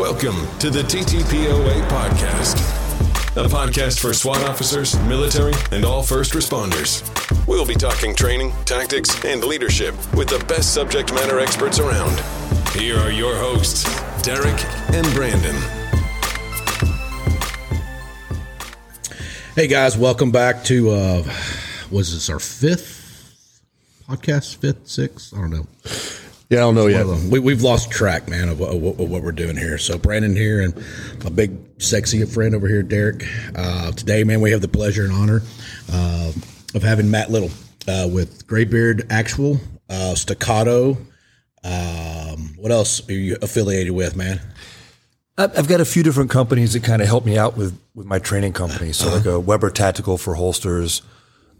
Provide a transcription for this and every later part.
Welcome to the TTPOA podcast, a podcast for SWAT officers, military, and all first responders. We'll be talking training, tactics, and leadership with the best subject matter experts around. Here are your hosts, Derek and Brandon. Hey guys, welcome back to uh was this our fifth podcast, fifth, sixth? I don't know. Yeah, I don't know yet. We, we've lost track, man, of, of, of what we're doing here. So Brandon here and my big sexy friend over here, Derek. Uh, today, man, we have the pleasure and honor uh, of having Matt Little uh, with Graybeard Actual, uh, Staccato. Um, what else are you affiliated with, man? I've got a few different companies that kind of help me out with, with my training company. So like a Weber Tactical for holsters,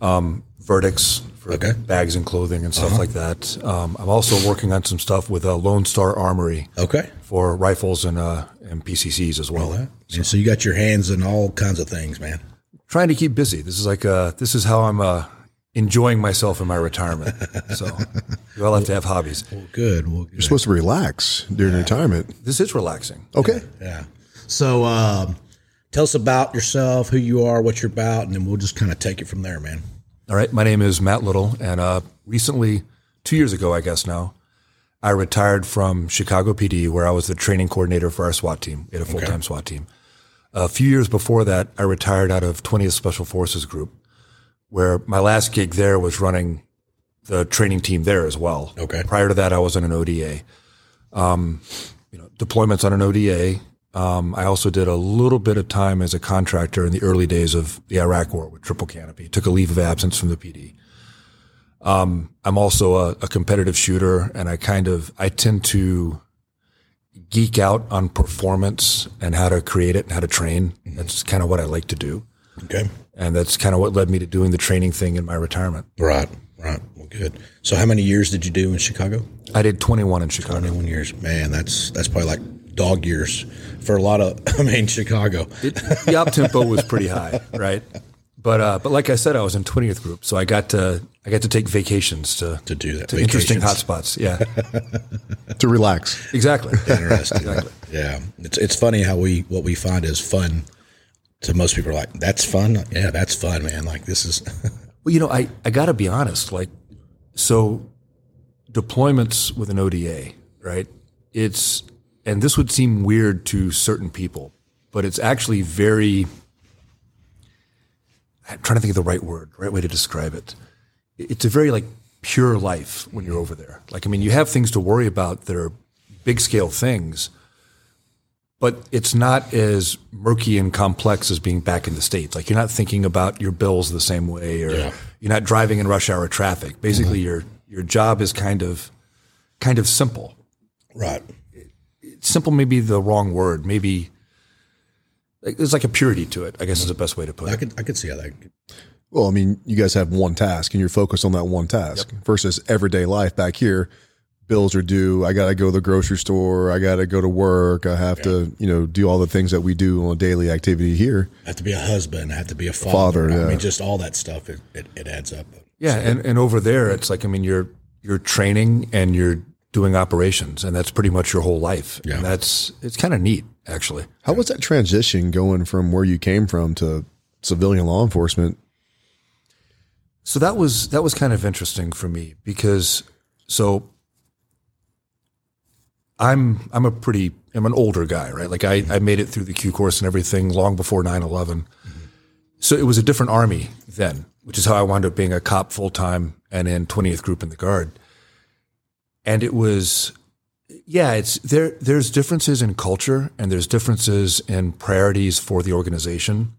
um, Vertx for Okay. bags and clothing and stuff like that. Um, I'm also working on some stuff with a Lone Star Armory Okay. for rifles and uh, and PCCs as well. And so you got your hands in all kinds of things, man. Trying to keep busy. This is like uh, this is how I'm uh, enjoying myself in my retirement. so you all have to have hobbies. Well, good. Well, good. You're supposed to relax during retirement. This is relaxing. Okay. Yeah. So, um, tell us about yourself, who you are, what you're about, and then we'll just kind of take it from there, man. All right. My name is Matt Little, and uh, recently, two years ago, I guess now, I retired from Chicago PD, where I was the training coordinator for our SWAT team. We had a full time SWAT team. A few years before that, I retired out of 20th Special Forces Group, where my last gig there was running the training team there as well. Okay. Prior to that, I was on an ODA. Um, you know, deployments on an ODA. Um, I also did a little bit of time as a contractor in the early days of the Iraq War with Triple Canopy. Took a leave of absence from the PD. Um, I'm also a, a competitive shooter, and I kind of I tend to geek out on performance and how to create it and how to train. That's kind of what I like to do, Okay. and that's kind of what led me to doing the training thing in my retirement. Right. Right. Well, good. So, how many years did you do in Chicago? I did 21 in Chicago. 21 years. Man, that's that's probably like dog years for a lot of. I mean, Chicago. it, the op tempo was pretty high, right? But uh, but like I said, I was in 20th group, so I got to I got to take vacations to To do that. to interesting hotspots. Yeah, To relax. exactly. Interesting. exactly. Yeah, it's it's funny how we what we find is fun. To most people, are like that's fun. Yeah, that's fun, man. Like this is. Well, you know, I, I got to be honest. Like, so deployments with an ODA, right? It's, and this would seem weird to certain people, but it's actually very, I'm trying to think of the right word, right way to describe it. It's a very like pure life when you're over there. Like, I mean, you have things to worry about that are big scale things, but it's not as murky and complex as being back in the states. Like you're not thinking about your bills the same way, or Yeah. you're not driving in rush hour traffic. Basically, mm-hmm. your your job is kind of kind of simple. right. Simple may be the wrong word. Maybe like, there's like a purity to it. I guess is the best way to put it. I it. could I could see how that. Well, I mean, you guys have one task and you're focused on that one task versus everyday life back here. Bills are due. I got to go to the grocery store. I got to go to work. I have to, you know, do all the things that we do on a daily activity here. I have to be a husband. I have to be a father. Father, I mean, just all that stuff. It, it, it adds up. Yeah, and, and over there, it's like I mean, you're you're training and you're doing operations, and that's pretty much your whole life. Yeah. and that's it's kind of neat actually. How was that transition going from where you came from to civilian law enforcement? So that was that was kind of interesting for me because so I'm I'm a pretty I'm an older guy, right? Like I, I made it through the Q course and everything long before 9-11. So it was a different army then, which is how I wound up being a cop full time and in 20th group in the guard. And it was yeah, it's there there's differences in culture and there's differences in priorities for the organization.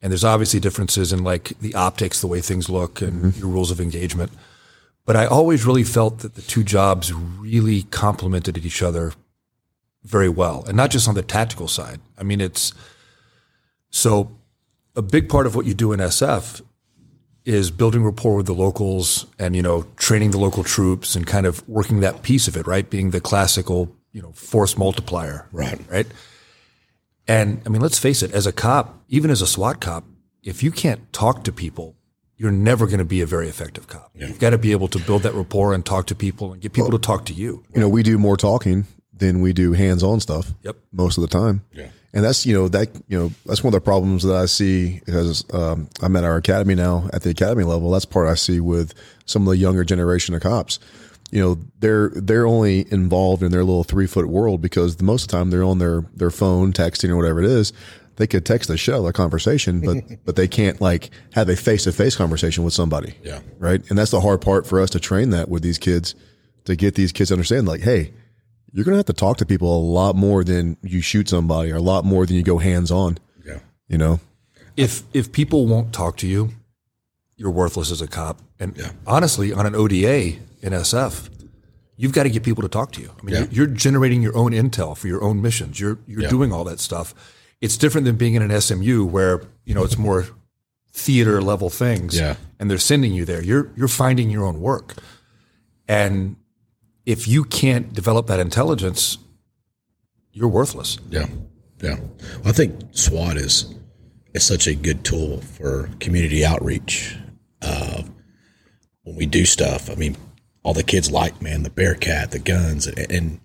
And there's obviously differences in like the optics, the way things look, and mm-hmm. your rules of engagement. But I always really felt that the two jobs really complemented each other very well, and not just on the tactical side. I mean, it's so a big part of what you do in SF is building rapport with the locals and you know training the local troops and kind of working that piece of it, right? Being the classical you know force multiplier, Right. Right. And I mean, let's face it, as a cop, even as a SWAT cop, if you can't talk to people, you're never going to be a very effective cop. You've got to be able to build that rapport and talk to people and get people to talk to you. You know, we do more talking than we do hands-on stuff. Yep. Most of the time. Yeah. And that's you know that you know that's one of the problems that I see because um, I'm at our academy now at the academy level. That's part I see with some of the younger generation of cops. You know they're they're only involved in their little three foot world because the most of the time they're on their their phone texting or whatever it is. They could text the show a conversation, but but they can't like have a face to face conversation with somebody. Yeah. Right. And that's the hard part for us to train that with these kids to get these kids to understand like, hey, you're going to have to talk to people a lot more than you shoot somebody or a lot more than you go hands on, Yeah. you know? if if people won't talk to you, you're worthless as a cop. And Yeah. honestly, on an ODA in SF, you've got to get people to talk to you. I mean, Yeah. you're, you're generating your own intel for your own missions. You're you're Yeah. doing all that stuff. It's different than being in an SMU where you know it's more theater level things. Yeah. and they're sending you there. You're you're finding your own work, and if you can't develop that intelligence, you're worthless. Yeah, yeah. Well, I think SWAT is is such a good tool for community outreach. Uh, when we do stuff, I mean, all the kids like man the Bearcat, the guns, and, and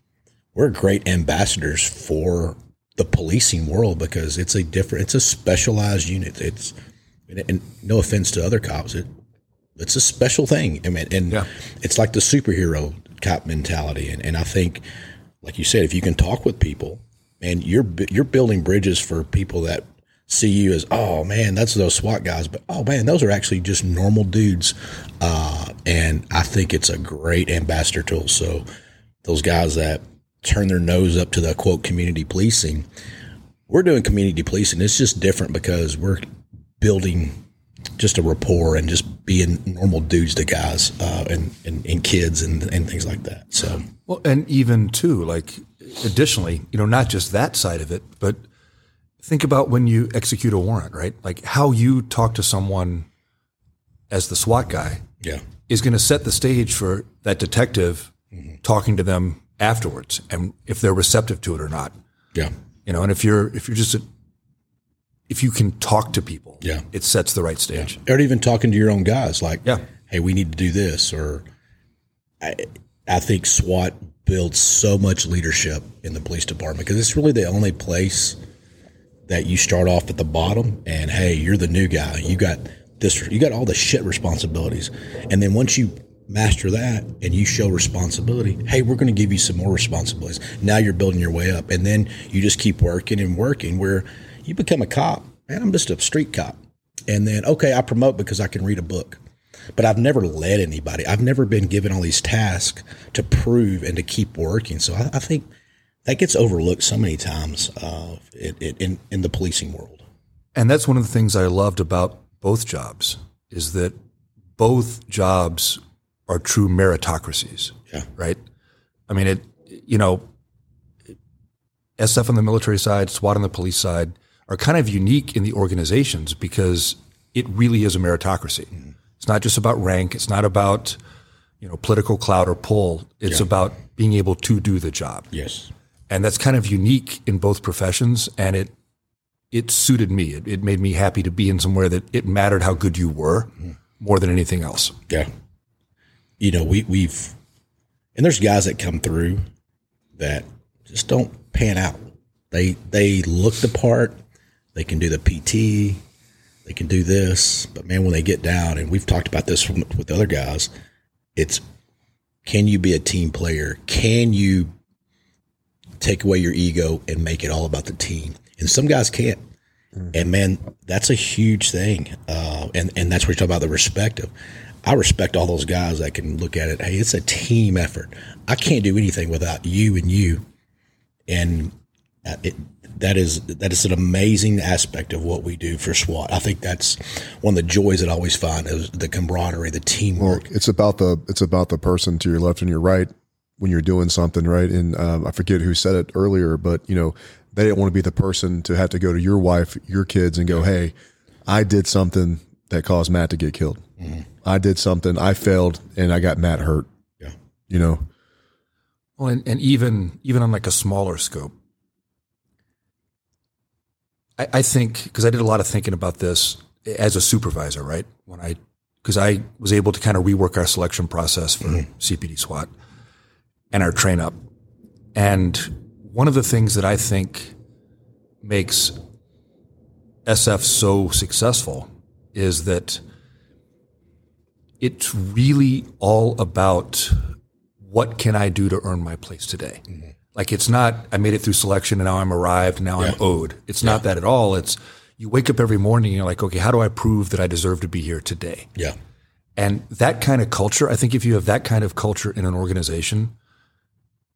we're great ambassadors for the policing world because it's a different, it's a specialized unit. It's and, and no offense to other cops, it it's a special thing. I mean, and Yeah. it's like the superhero cop mentality. And, and I think, like you said, if you can talk with people, and you're you're building bridges for people that see you as, oh man, that's those SWAT guys, but oh man, those are actually just normal dudes. Uh, and I think it's a great ambassador tool. So those guys that turn their nose up to the quote community policing, we're doing community policing. It's just different because we're building just a rapport and just being normal dudes to guys uh, and, and and kids and and things like that. So Well, and even too, like additionally, you know, not just that side of it, but think about when you execute a warrant, right? Like how you talk to someone as the SWAT guy yeah, is going to set the stage for that detective talking to them afterwards, and if they're receptive to it or not. yeah, You know, and if you're if you're just a, if you can talk to people, Yeah. it sets the right stage. or even talking to your own guys, like, Yeah. hey, we need to do this, or I I think SWAT builds so much leadership in the police department because it's really the only place that you start off at the bottom and hey, you're the new guy. You got this you got all the shit responsibilities. And then once you master that and you show responsibility, hey, we're going to give you some more responsibilities. Now you're building your way up and then you just keep working and working where you become a cop. Man, I'm just a street cop. And then okay, I promote because I can read a book. But I've never led anybody. I've never been given all these tasks to prove and to keep working. So I, I think that gets overlooked so many times uh, in, in in the policing world. And that's one of the things I loved about both jobs is that both jobs are true meritocracies. Yeah. Right. I mean, it, you know, SF on the military side, SWAT on the police side are kind of unique in the organizations because it really is a meritocracy. Mm-hmm. It's not just about rank. It's not about, you know, political clout or pull. It's about being able to do the job Yes. and that's kind of unique in both professions and it it suited me it, it made me happy to be in somewhere that it mattered how good you were mm-hmm. more than anything else Yeah. You know, we we've and there's guys that come through that just don't pan out. They they look the part. They can do the PT. They can do this, but man, when they get down, and we've talked about this from, with other guys, it's can you be a team player? Can you take away your ego and make it all about the team? And some guys can't. And man, that's a huge thing. Uh, and, and that's where you talk about the respect of. I respect all those guys that can look at it. Hey, it's a team effort. I can't do anything without you and you. And uh, it, that is that is an amazing aspect of what we do for SWAT. I think that's one of the joys that I always find is the camaraderie, the teamwork. It's about the it's about the person to your left and your right when you're doing something, right? And um, I forget who said it earlier, but you know they didn't want to be the person to have to go to your wife, your kids, and go, "Hey, I did something that caused Matt to get killed. I did something. I failed, and I got Matt hurt. Yeah. You know, well and, and even even on like a smaller scope i, I think because i did a lot of thinking about this as a supervisor right? When i because i was able to kind of rework our selection process for mm-hmm. cpd swat and our train up. And one of the things that I think makes SF so successful is that it's really all about what can I do to earn my place today. Mm-hmm. Like it's not I made it through selection and now I'm arrived, now I'm owed. It's not that at all. It's you wake up every morning and you're like, okay, how do I prove that I deserve to be here today? Yeah. And that kind of culture, I think if you have that kind of culture in an organization,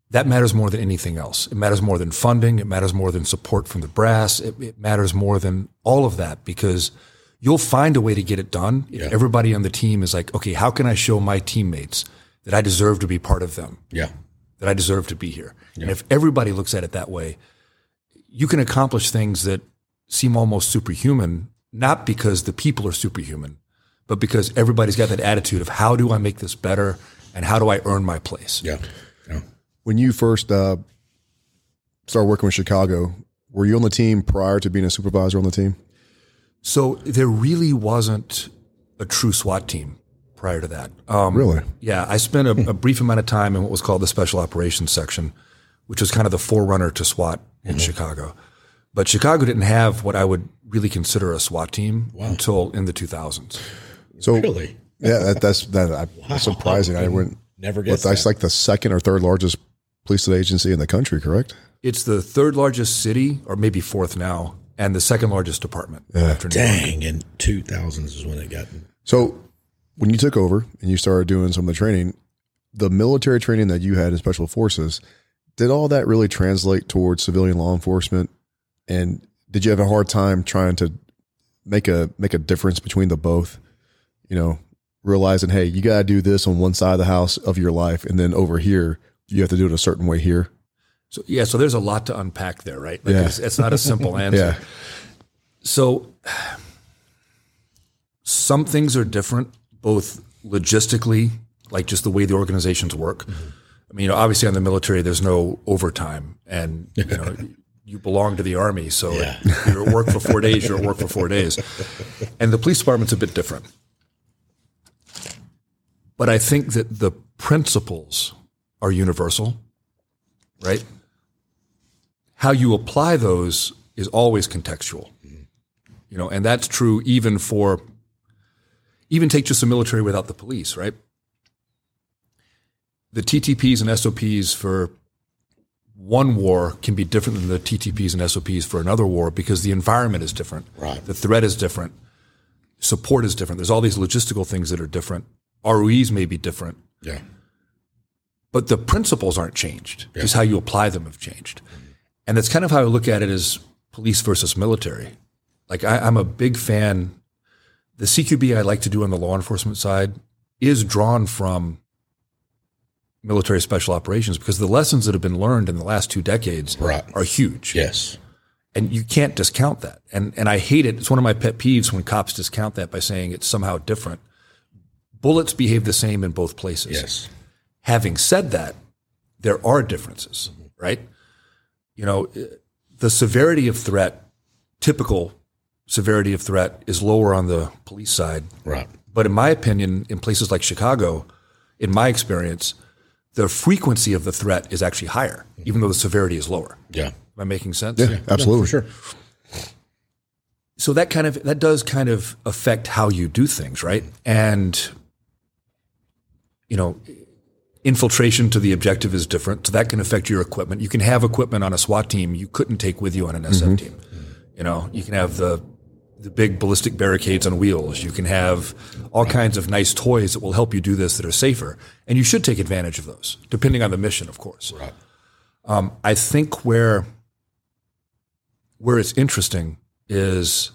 that matters more than anything else. It matters more than funding. It matters more than support from the brass. It, it matters more than all of that because you'll find a way to get it done if Yeah. everybody on the team is like, okay, how can I show my teammates that I deserve to be part of them, Yeah. That I deserve to be here? And if everybody looks at it that way, you can accomplish things that seem almost superhuman, not because the people are superhuman, but because everybody's got that attitude of how do I make this better and how do I earn my place? Yeah. Yeah. When you first uh, started working with Chicago, were you on the team prior to being a supervisor on the team? So there really wasn't a true SWAT team prior to that. Um, Really? Yeah, I spent a, a brief amount of time in what was called the Special Operations Section, which was kind of the forerunner to SWAT in Chicago. But Chicago didn't have what I would really consider a SWAT team until in the 2000s. So Really? yeah, that, that's that. I, that's surprising. I wouldn't. Never But guessed that's that. like the second or third largest police agency in the country, correct? It's the third largest city, or maybe fourth now, and the second largest department after Dang, in 2000s is when it got. So when you took over and you started doing some of the training, the military training that you had in special forces, did all that really translate towards civilian law enforcement? And did you have a hard time trying to make a make a difference between the both? You know, realizing, hey, you gotta do this on one side of the house of your life, and then over here you have to do it a certain way here. So yeah, so there's a lot to unpack there, right? Like Yeah. it's, it's not a simple answer. Yeah. So some things are different, both logistically, like just the way the organizations work. I mean, you know, obviously on the military, there's no overtime, and you know, you belong to the army, so you're at work for four days. You're at work for four days, and the police department's a bit different. But I think that the principles are universal, right? How you apply those is always contextual mm-hmm. you know, and that's true even for even take just the military without the police, right? The TTPs and SOPs for one war can be different than the TTPs and SOPs for another war because the environment is different. Right. The threat is different. Support is different. There's all these logistical things that are different. ROEs may be different, Yeah. but the principles aren't changed. Just how you apply them have changed. And that's kind of how I look at it as police versus military. Like I, I'm a big fan. The CQB I like to do on the law enforcement side is drawn from military special operations because the lessons that have been learned in the last two decades Right. are huge. Yes. And you can't discount that. And and I hate it. It's one of my pet peeves when cops discount that by saying it's somehow different. Bullets behave the same in both places. Yes. Having said that, there are differences, right? You know, the severity of threat, typical severity of threat, is lower on the police side. Right. But in my opinion, in places like Chicago, in my experience, the frequency of the threat is actually higher, even though the severity is lower. Yeah. Am I making sense? Yeah, absolutely. For sure. so that kind of that does kind of affect how you do things, right? And you know, infiltration to the objective is different, so that can affect your equipment. You can have equipment on a SWAT team you couldn't take with you on an SF mm-hmm. team. You know, you can have the the big ballistic barricades on wheels. You can have all kinds of nice toys that will help you do this that are safer, and you should take advantage of those, depending on the mission, of course. Right. Um, I think where where it's interesting is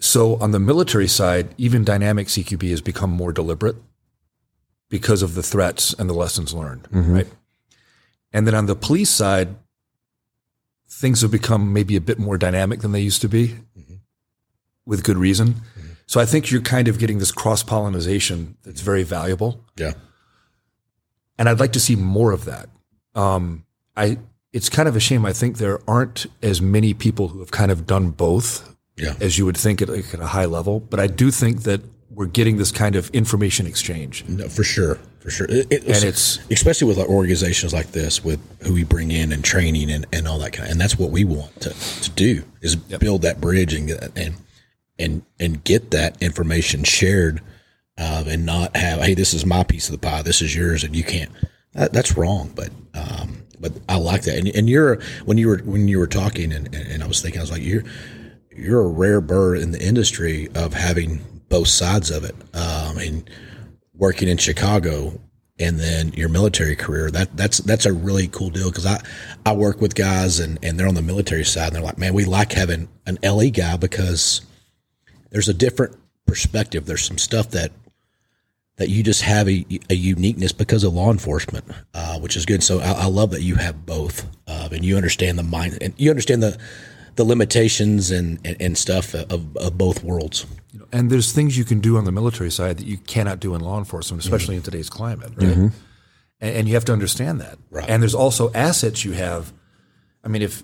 so on the military side, even dynamic CQB has become more deliberate because of the threats and the lessons learned, right? And then on the police side, things have become maybe a bit more dynamic than they used to be, with good reason. So I think you're kind of getting this cross pollination that's very valuable Yeah. and I'd like to see more of that. Um, I it's kind of a shame. I think there aren't as many people who have kind of done both Yeah. as you would think at, like, at a high level. But I do think that we're getting this kind of information exchange. No, for sure, for sure. It, it- And it's- especially with like organizations like this, with who we bring in and training and, and all that kind. Of, and that's what we want to, to do is build that bridge and get- and and and get that information shared, uh, and not have hey, this is my piece of the pie, this is yours, and you can't. That, that's wrong, but um, but I like that. And, and you're when you were when you were talking, and, and, and I was thinking, I was like, you're you're a rare bird in the industry of having both sides of it. Um, and working in Chicago and then your military career, that that's that's a really cool deal because I I work with guys and and they're on the military side and they're like, man, we like having an LE guy because there's a different perspective. There's some stuff that that you just have a, a uniqueness because of law enforcement, uh, which is good. So I, I love that you have both, uh, and you understand the mind and you understand the the limitations and, and, and stuff of, of both worlds. And there's things you can do on the military side that you cannot do in law enforcement, mm-hmm. especially in today's climate. Right? Mm-hmm. And, and you have to understand that. Right. And there's also assets you have. I mean, if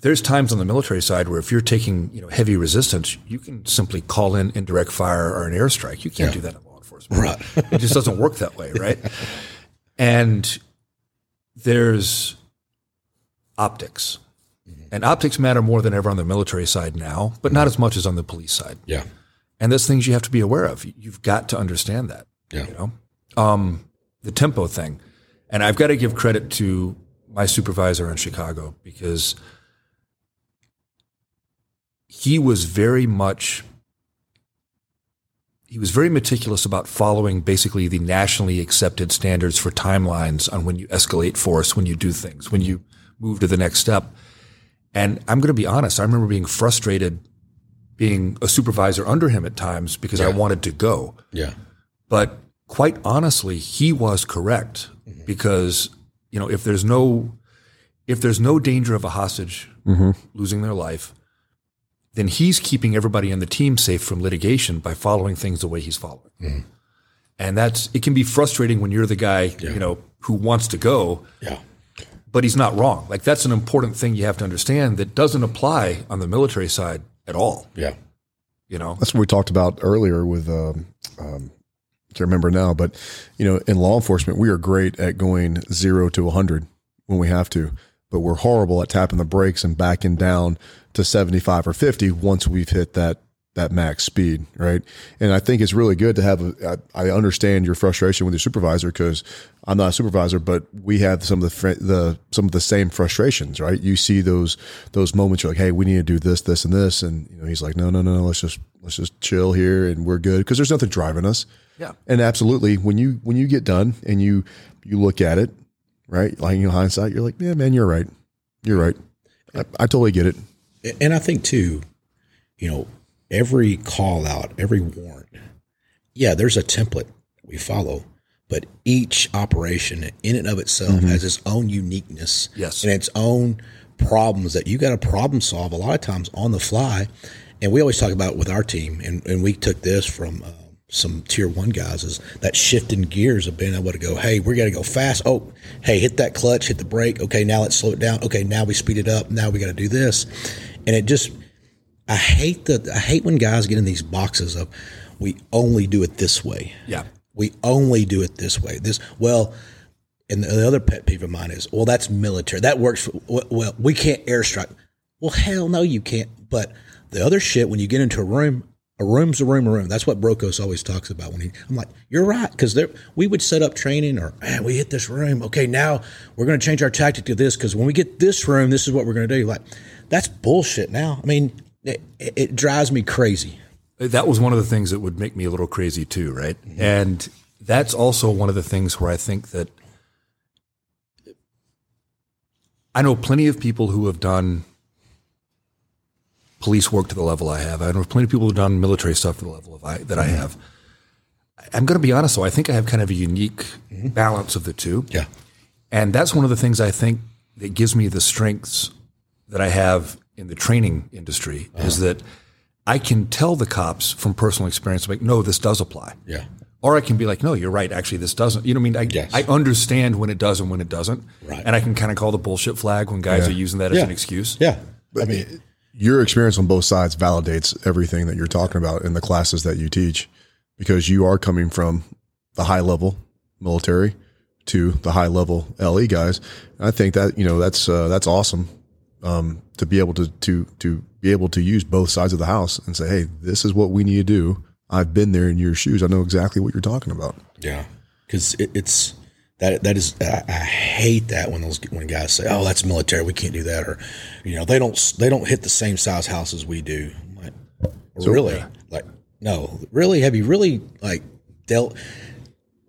there's times on the military side where if you're taking you know heavy resistance, you can simply call in indirect fire or an airstrike. You can't do that in law enforcement. Right. it just doesn't work that way, right? And there's optics. And optics matter more than ever on the military side now, but not as much as on the police side. Yeah. And there's things you have to be aware of. You've got to understand that. Yeah. You know, um, the tempo thing, and I've got to give credit to my supervisor in Chicago because he was very much he was very meticulous about following basically the nationally accepted standards for timelines on when you escalate force, when you do things, when you move to the next step. And I'm going to be honest, I remember being frustrated being a supervisor under him at times because I wanted to go. Yeah. But quite honestly, he was correct mm-hmm. because you know if there's no if there's no danger of a hostage mm-hmm. losing their life, then he's keeping everybody on the team safe from litigation by following things the way he's following. Mm-hmm. And that's it can be frustrating when you're the guy you know who wants to go, Yeah. But he's not wrong. Like that's an important thing you have to understand that doesn't apply on the military side at all. Yeah. You know, That's what we talked about earlier with, um, um, can't remember now, but you know, in law enforcement, we are great at going zero to 100 when we have to, but we're horrible at tapping the brakes and backing down to 75 or 50 once we've hit that that max speed, right? And I think it's really good to have. A, I I understand your frustration with your supervisor because I'm not a supervisor, but we have some of the fr- the some of the same frustrations, right? You see those those moments, you're like, hey, we need to do this, this, and this, and you know, he's like, no, no, no, no, let's just let's just chill here and we're good because there's nothing driving us. Yeah. And absolutely, when you when you get done and you you look at it, right, like in hindsight, you're like, yeah, man, you're right, you're right. I, I totally get it. And I think too, you know, every call out, every warrant, yeah, there's a template we follow, but each operation in and of itself has its own uniqueness Yes. and its own problems that you got to problem solve a lot of times on the fly. And we always talk about it with our team, and, and we took this from uh, some tier one guys is that shifting gears of being able to go, hey, we got to go fast. Oh, hey, hit that clutch, hit the brake. Okay, now let's slow it down. Okay, now we speed it up. Now we got to do this, and it just I hate the I hate when guys get in these boxes of we only do it this way. Yeah. We only do it this way. This well, and the other pet peeve of mine is well, that's military. That works. For, well, we can't airstrike. Well, hell no, you can't. But the other shit, when you get into a room, a room's a room, a room. That's what Brokos always talks about. When he, I'm like, you're right, because we would set up training, or man, we hit this room. Okay, now we're going to change our tactic to this because when we get this room, this is what we're going to do. Like, that's bullshit. Now, I mean, it, it drives me crazy. that was one of the things that would make me a little crazy too, right? And that's also one of the things where I think that I know plenty of people who have done police work to the level I have. I know plenty of people who've done military stuff to the level of I, that I have. I'm going to be honest though. I think I have kind of a unique mm-hmm. balance of the two. Yeah. And that's one of the things I think that gives me the strengths that I have in the training industry is that I can tell the cops from personal experience, like, no, this does apply. Yeah. Or I can be like, no, you're right. Actually, this doesn't. You know what I mean? I, Yes. I understand when it does and when it doesn't. Right. And I can kind of call the bullshit flag when guys are using that as an excuse. Yeah. I mean, your experience on both sides validates everything that you're talking about in the classes that you teach because you are coming from the high level military to the high level LE guys. And I think that, you know, that's, uh, that's awesome. Um, to be able to, to, to be able to use both sides of the house and say, Hey, this is what we need to do. I've been there in your shoes. I know exactly what you're talking about. Yeah. Cause it, it's, that that is I, I, hate that when those when guys say oh that's military we can't do that or you know they don't they don't hit the same size house as we do like, so, really like no really have you really like dealt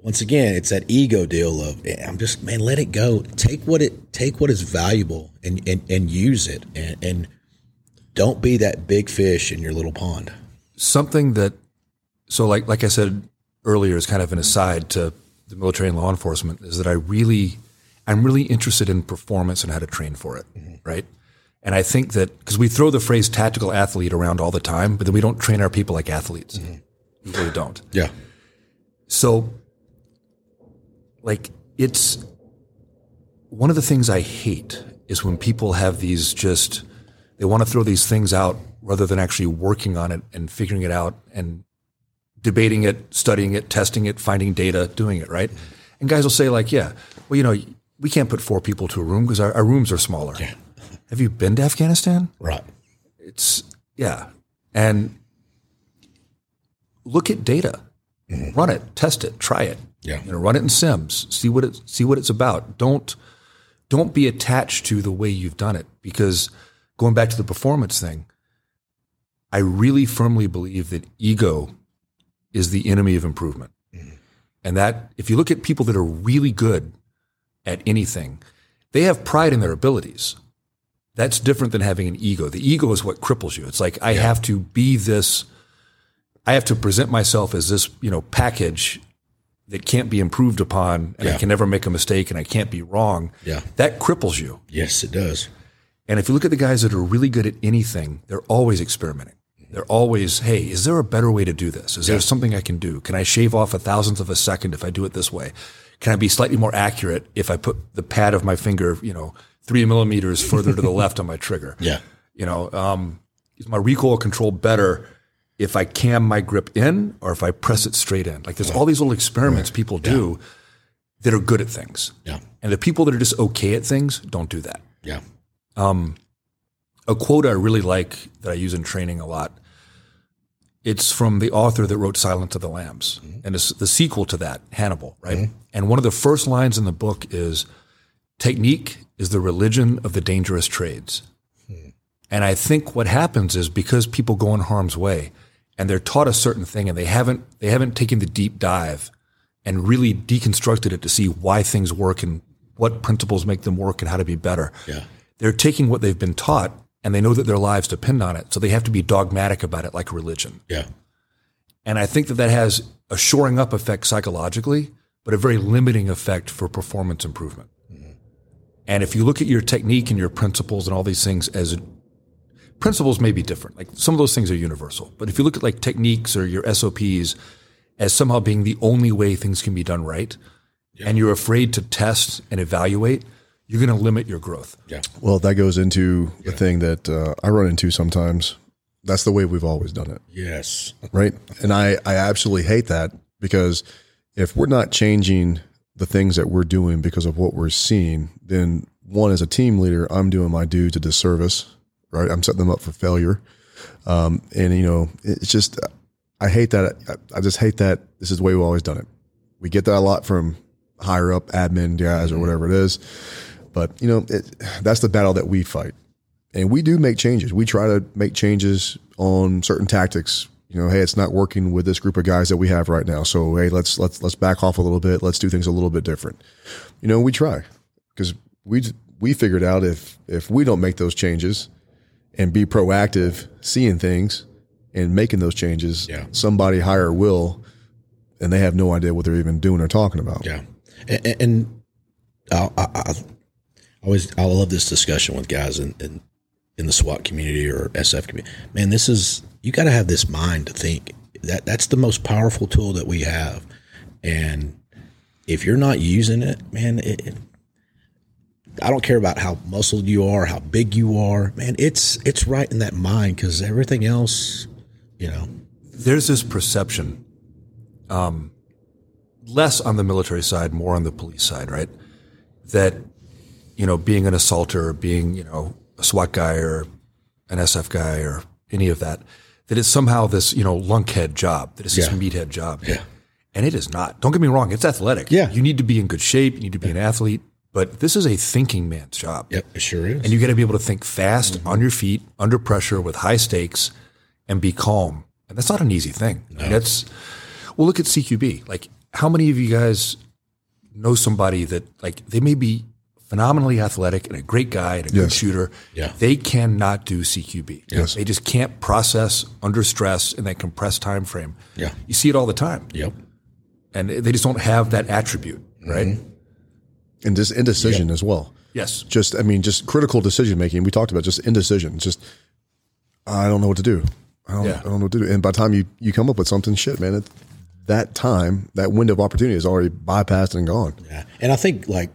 once again it's that ego deal of I'm just man let it go take what it take what is valuable and and, and use it and, and don't be that big fish in your little pond something that so like like I said earlier is kind of an aside to the military and law enforcement is that I really, I'm really interested in performance and how to train for it, mm-hmm. right? And I think that because we throw the phrase tactical athlete around all the time, but then we don't train our people like athletes. Mm-hmm. We really don't. Yeah. So, like, it's one of the things I hate is when people have these just, they want to throw these things out rather than actually working on it and figuring it out and debating it, studying it, testing it, finding data, doing it, right? And guys will say, like, yeah, well, you know, we can't put four people to a room because our, our, rooms are smaller. Yeah. Have you been to Afghanistan? Right. It's, yeah. And look at data, mm-hmm. run it, test it, try it. Yeah. You know, run it in Sims, see what it, see what it's about. Don't, don't be attached to the way you've done it because going back to the performance thing, I really firmly believe that ego is the enemy of improvement. Mm-hmm. And that, if you look at people that are really good at anything, they have pride in their abilities. That's different than having an ego. The ego is what cripples you. It's like, I yeah. have to be this, I have to present myself as this, you know, package that can't be improved upon and yeah. I can never make a mistake and I can't be wrong. Yeah. That cripples you. Yes, it does. And if you look at the guys that are really good at anything, they're always experimenting. They're always, hey, is there a better way to do this? Is yeah. there something I can do? Can I shave off a thousandth of a second if I do it this way? Can I be slightly more accurate if I put the pad of my finger, you know, three millimeters further to the left on my trigger? Yeah. You know, um, is my recoil control better if I cam my grip in or if I press it straight in? Like there's yeah. all these little experiments yeah. people do that are good at things. Yeah. And the people that are just okay at things don't do that. Yeah. Um, a quote I really like that I use in training a lot it's from the author that wrote Silence of the Lambs, mm-hmm. and it's the sequel to that, Hannibal, right? Mm-hmm. And one of the first lines in the book is, "Technique is the religion of the dangerous trades." Mm-hmm. And I think what happens is because people go in harm's way, and they're taught a certain thing, and they haven't they haven't taken the deep dive and really deconstructed it to see why things work and what principles make them work and how to be better. Yeah. They're taking what they've been taught and they know that their lives depend on it. So they have to be dogmatic about it like religion. Yeah. And I think that that has a shoring up effect psychologically, but a very limiting effect for performance improvement. Mm-hmm. And if you look at your technique and your principles and all these things as principles may be different. Like some of those things are universal, but if you look at like techniques or your SOPs as somehow being the only way things can be done right, yeah. and you're afraid to test and evaluate, you're going to limit your growth. Yeah. Well, that goes into the thing that uh, I run into sometimes. That's the way we've always done it. Yes. Right. And I, I absolutely hate that because if we're not changing the things that we're doing because of what we're seeing, then one, as a team leader, I'm doing my due to disservice, right? I'm setting them up for failure. Um, and, you know, it's just, I hate that. I, I just hate that this is the way we've always done it. We get that a lot from higher up admin guys or mm-hmm. whatever it is. But you know, it, that's the battle that we fight, and we do make changes. We try to make changes on certain tactics. You know, hey, it's not working with this group of guys that we have right now. So hey, let's let's let's back off a little bit. Let's do things a little bit different. You know, we try because we we figured out if if we don't make those changes and be proactive, seeing things and making those changes, yeah. somebody higher will, and they have no idea what they're even doing or talking about. Yeah, and, and I'll, I'll, always I love this discussion with guys in, in, in the SWAT community or SF community. Man, this is you got to have this mind to think that that's the most powerful tool that we have, and if you're not using it, man, it, I don't care about how muscled you are, how big you are, man. It's it's right in that mind because everything else, you know. There's this perception, um, less on the military side, more on the police side, right? That you know, being an assaulter, being you know a SWAT guy or an SF guy or any of that, that it's somehow this you know lunkhead job, that it's this meathead job. Yeah. And it is not. Don't get me wrong; it's athletic. Yeah. you need to be in good shape. You need to be an athlete. But this is a thinking man's job. Yep, it sure is. And you got to be able to think fast, on your feet, under pressure, with high stakes, and be calm. And that's not an easy thing. I mean, that's well. Look at CQB. Like, how many of you guys know somebody that like they may be phenomenally athletic and a great guy and a good shooter? Yeah. They cannot do CQB. Yes. They just can't process under stress in that compressed time frame. Yeah. You see it all the time, Yep. and they just don't have that attribute, right? Mm-hmm. And just indecision as well. Yes. Just, I mean, just critical decision making. We talked about just indecision. Just, I don't know what to do. I don't, Yeah. I don't know what to do. And by the time you, you come up with something, shit, man, it, that time, that window of opportunity is already bypassed and gone. Yeah, and I think like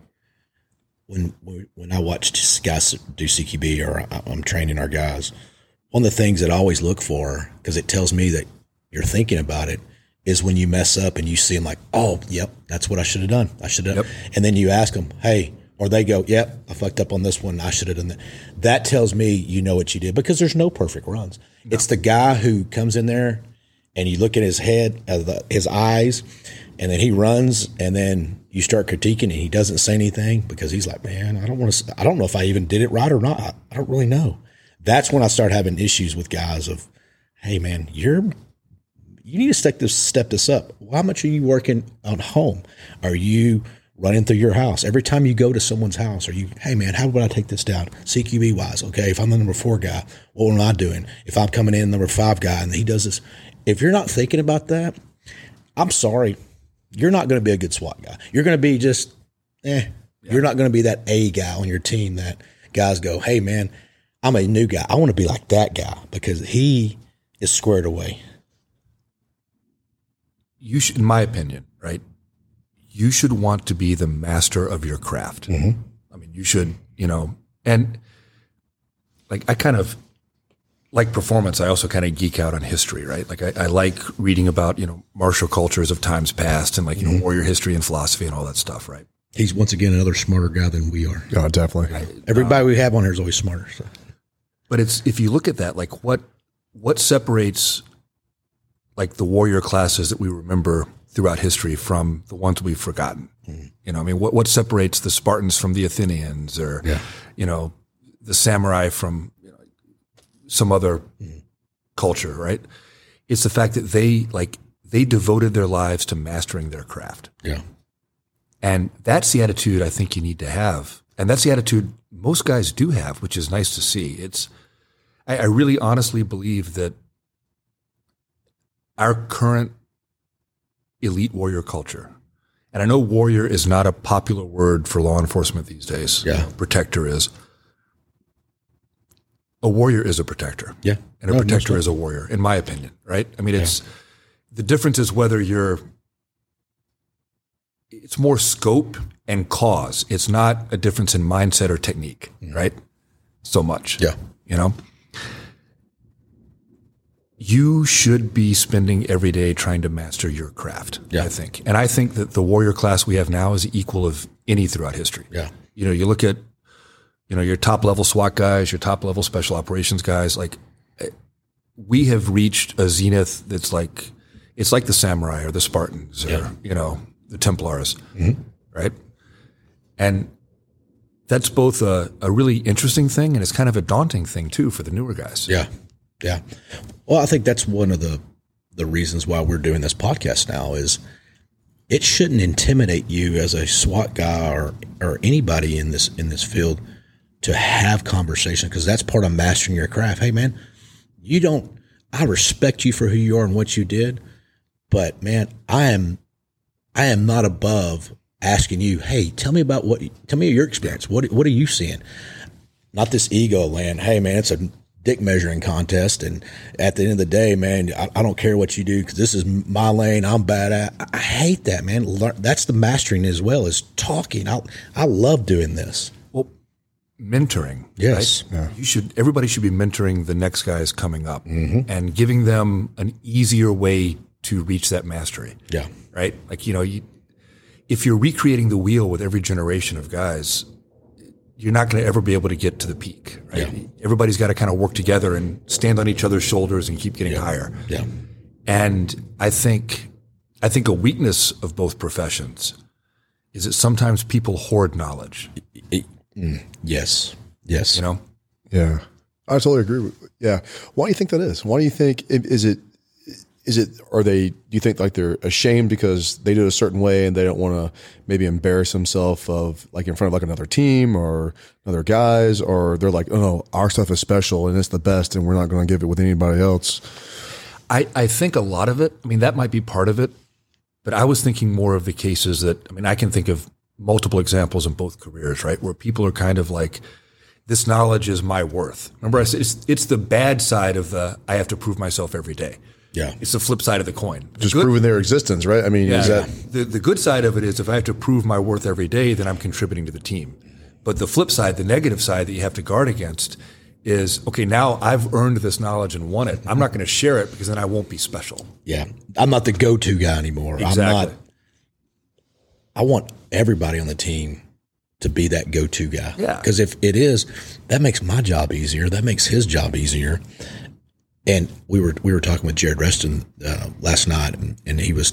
when when I watch guys do CQB or I'm training our guys, one of the things that I always look for because it tells me that you're thinking about it is when you mess up and you see them like, oh, yep, that's what I should have done. I should have, Yep. and then you ask them, hey, or they go, yep, I fucked up on this one. I should have done that. That tells me you know what you did because there's no perfect runs. It's the guy who comes in there and you look at his head, uh, the, his eyes, and then he runs, and then you start critiquing, and he doesn't say anything because he's like, "Man, I don't want to. I don't know if I even did it right or not. I, I don't really know." That's when I start having issues with guys of, "Hey, man, you're you need to step this step this up. How much are you working on home? Are you running through your house every time you go to someone's house? Are you, hey man, how would I take this down? CQB wise, okay. If I'm the number four guy, what am I doing? If I'm coming in number five guy and he does this, if you're not thinking about that, I'm sorry, you're not going to be a good SWAT guy. You're going to be just, eh. You're not going to be that A guy on your team that guys go, hey man, I'm a new guy. I want to be like that guy because he is squared away. You should, in my opinion, right? You should want to be the master of your craft. Mm-hmm. I mean, you should, you know, and like I kind of like performance. I also kind of geek out on history, right? Like I, I like reading about, you know, martial cultures of times past and like, you know, mm-hmm. warrior history and philosophy and all that stuff, right? He's once again another smarter guy than we are. Oh, definitely. Everybody we have on here is always smarter. So. But it's if you look at that, like what what separates like the warrior classes that we remember throughout history from the ones we've forgotten. Mm-hmm. You know, I mean, what what separates the Spartans from the Athenians, or Yeah. you know, the samurai from you know, some other mm-hmm. culture, right? It's the fact that they like they devoted their lives to mastering their craft. Yeah. And that's the attitude I think you need to have. And that's the attitude most guys do have, which is nice to see. It's, I, I really honestly believe that our current elite warrior culture, and I know warrior is not a popular word for law enforcement these days. Yeah. Protector is. A warrior is a protector. Yeah. And a No, protector most is a warrior, in my opinion, right? I mean, it's the difference is whether you're, it's more scope and cause. It's not a difference in mindset or technique, mm-hmm. right? So much. Yeah. You know? You should be spending every day trying to master your craft, Yeah. I think. And I think that the warrior class we have now is equal of any throughout history. Yeah. You know, you look at, you know, your top level SWAT guys, your top level special operations guys, like eh, we have reached a zenith that's like, it's like the samurai or the Spartans or, you know, the Templars, right? And that's both a, a really interesting thing and it's kind of a daunting thing too for the newer guys. Yeah. Yeah. Well, I think that's one of the the reasons why we're doing this podcast now is it shouldn't intimidate you as a SWAT guy or or anybody in this in this field to have conversation because that's part of mastering your craft. Hey man, you don't I respect you for who you are and what you did, but man, I am I am not above asking you, "Hey, tell me about what tell me your experience. What what are you seeing?" not this ego land. Hey, man, it's a dick measuring contest, and at the end of the day, man, I, I don't care what you do because this is my lane. I'm bad at. I, I hate that, man. Learn, that's the mastering as well as talking. I I love doing this. Well, mentoring. Yes. right? you should. Everybody should be mentoring the next guys coming up mm-hmm. and giving them an easier way to reach that mastery. Yeah. right? Like you know, you, if you're recreating the wheel with every generation of guys, you're not going to ever be able to get to the peak. Right? Yeah. Everybody's got to kind of work together and stand on each other's shoulders and keep getting higher. Yeah. And I think, I think a weakness of both professions is that sometimes people hoard knowledge. Mm, yes. Yes. You know, Yeah, I totally agree. With, yeah, why do you think that is? Why do you think is it? Is it? Are they? Do you think like they're ashamed because they do it a certain way and they don't want to maybe embarrass themselves of like in front of like another team or other guys, or they're like, oh no, our stuff is special and it's the best, and we're not going to give it with anybody else. I, I think a lot of it, I mean, that might be part of it, but I was thinking more of the cases that, I mean, I can think of multiple examples in both careers, right? Where people are kind of like, this knowledge is my worth. Remember, I said it's, it's the bad side of the, I have to prove myself every day. Yeah. It's the flip side of the coin. The Just good- proving their existence, right? I mean, is yeah. that the, the good side of it is if I have to prove my worth every day, then I'm contributing to the team. But the flip side, the negative side that you have to guard against is okay, now I've earned this knowledge and won it. I'm not going to share it because then I won't be special. Yeah. I'm not the go to guy anymore. I'm Exactly. not I want everybody on the team to be that go to guy. Yeah. Because if it is, that makes my job easier. That makes his job easier. And we were we were talking with Jared Reston uh, last night, and, and he was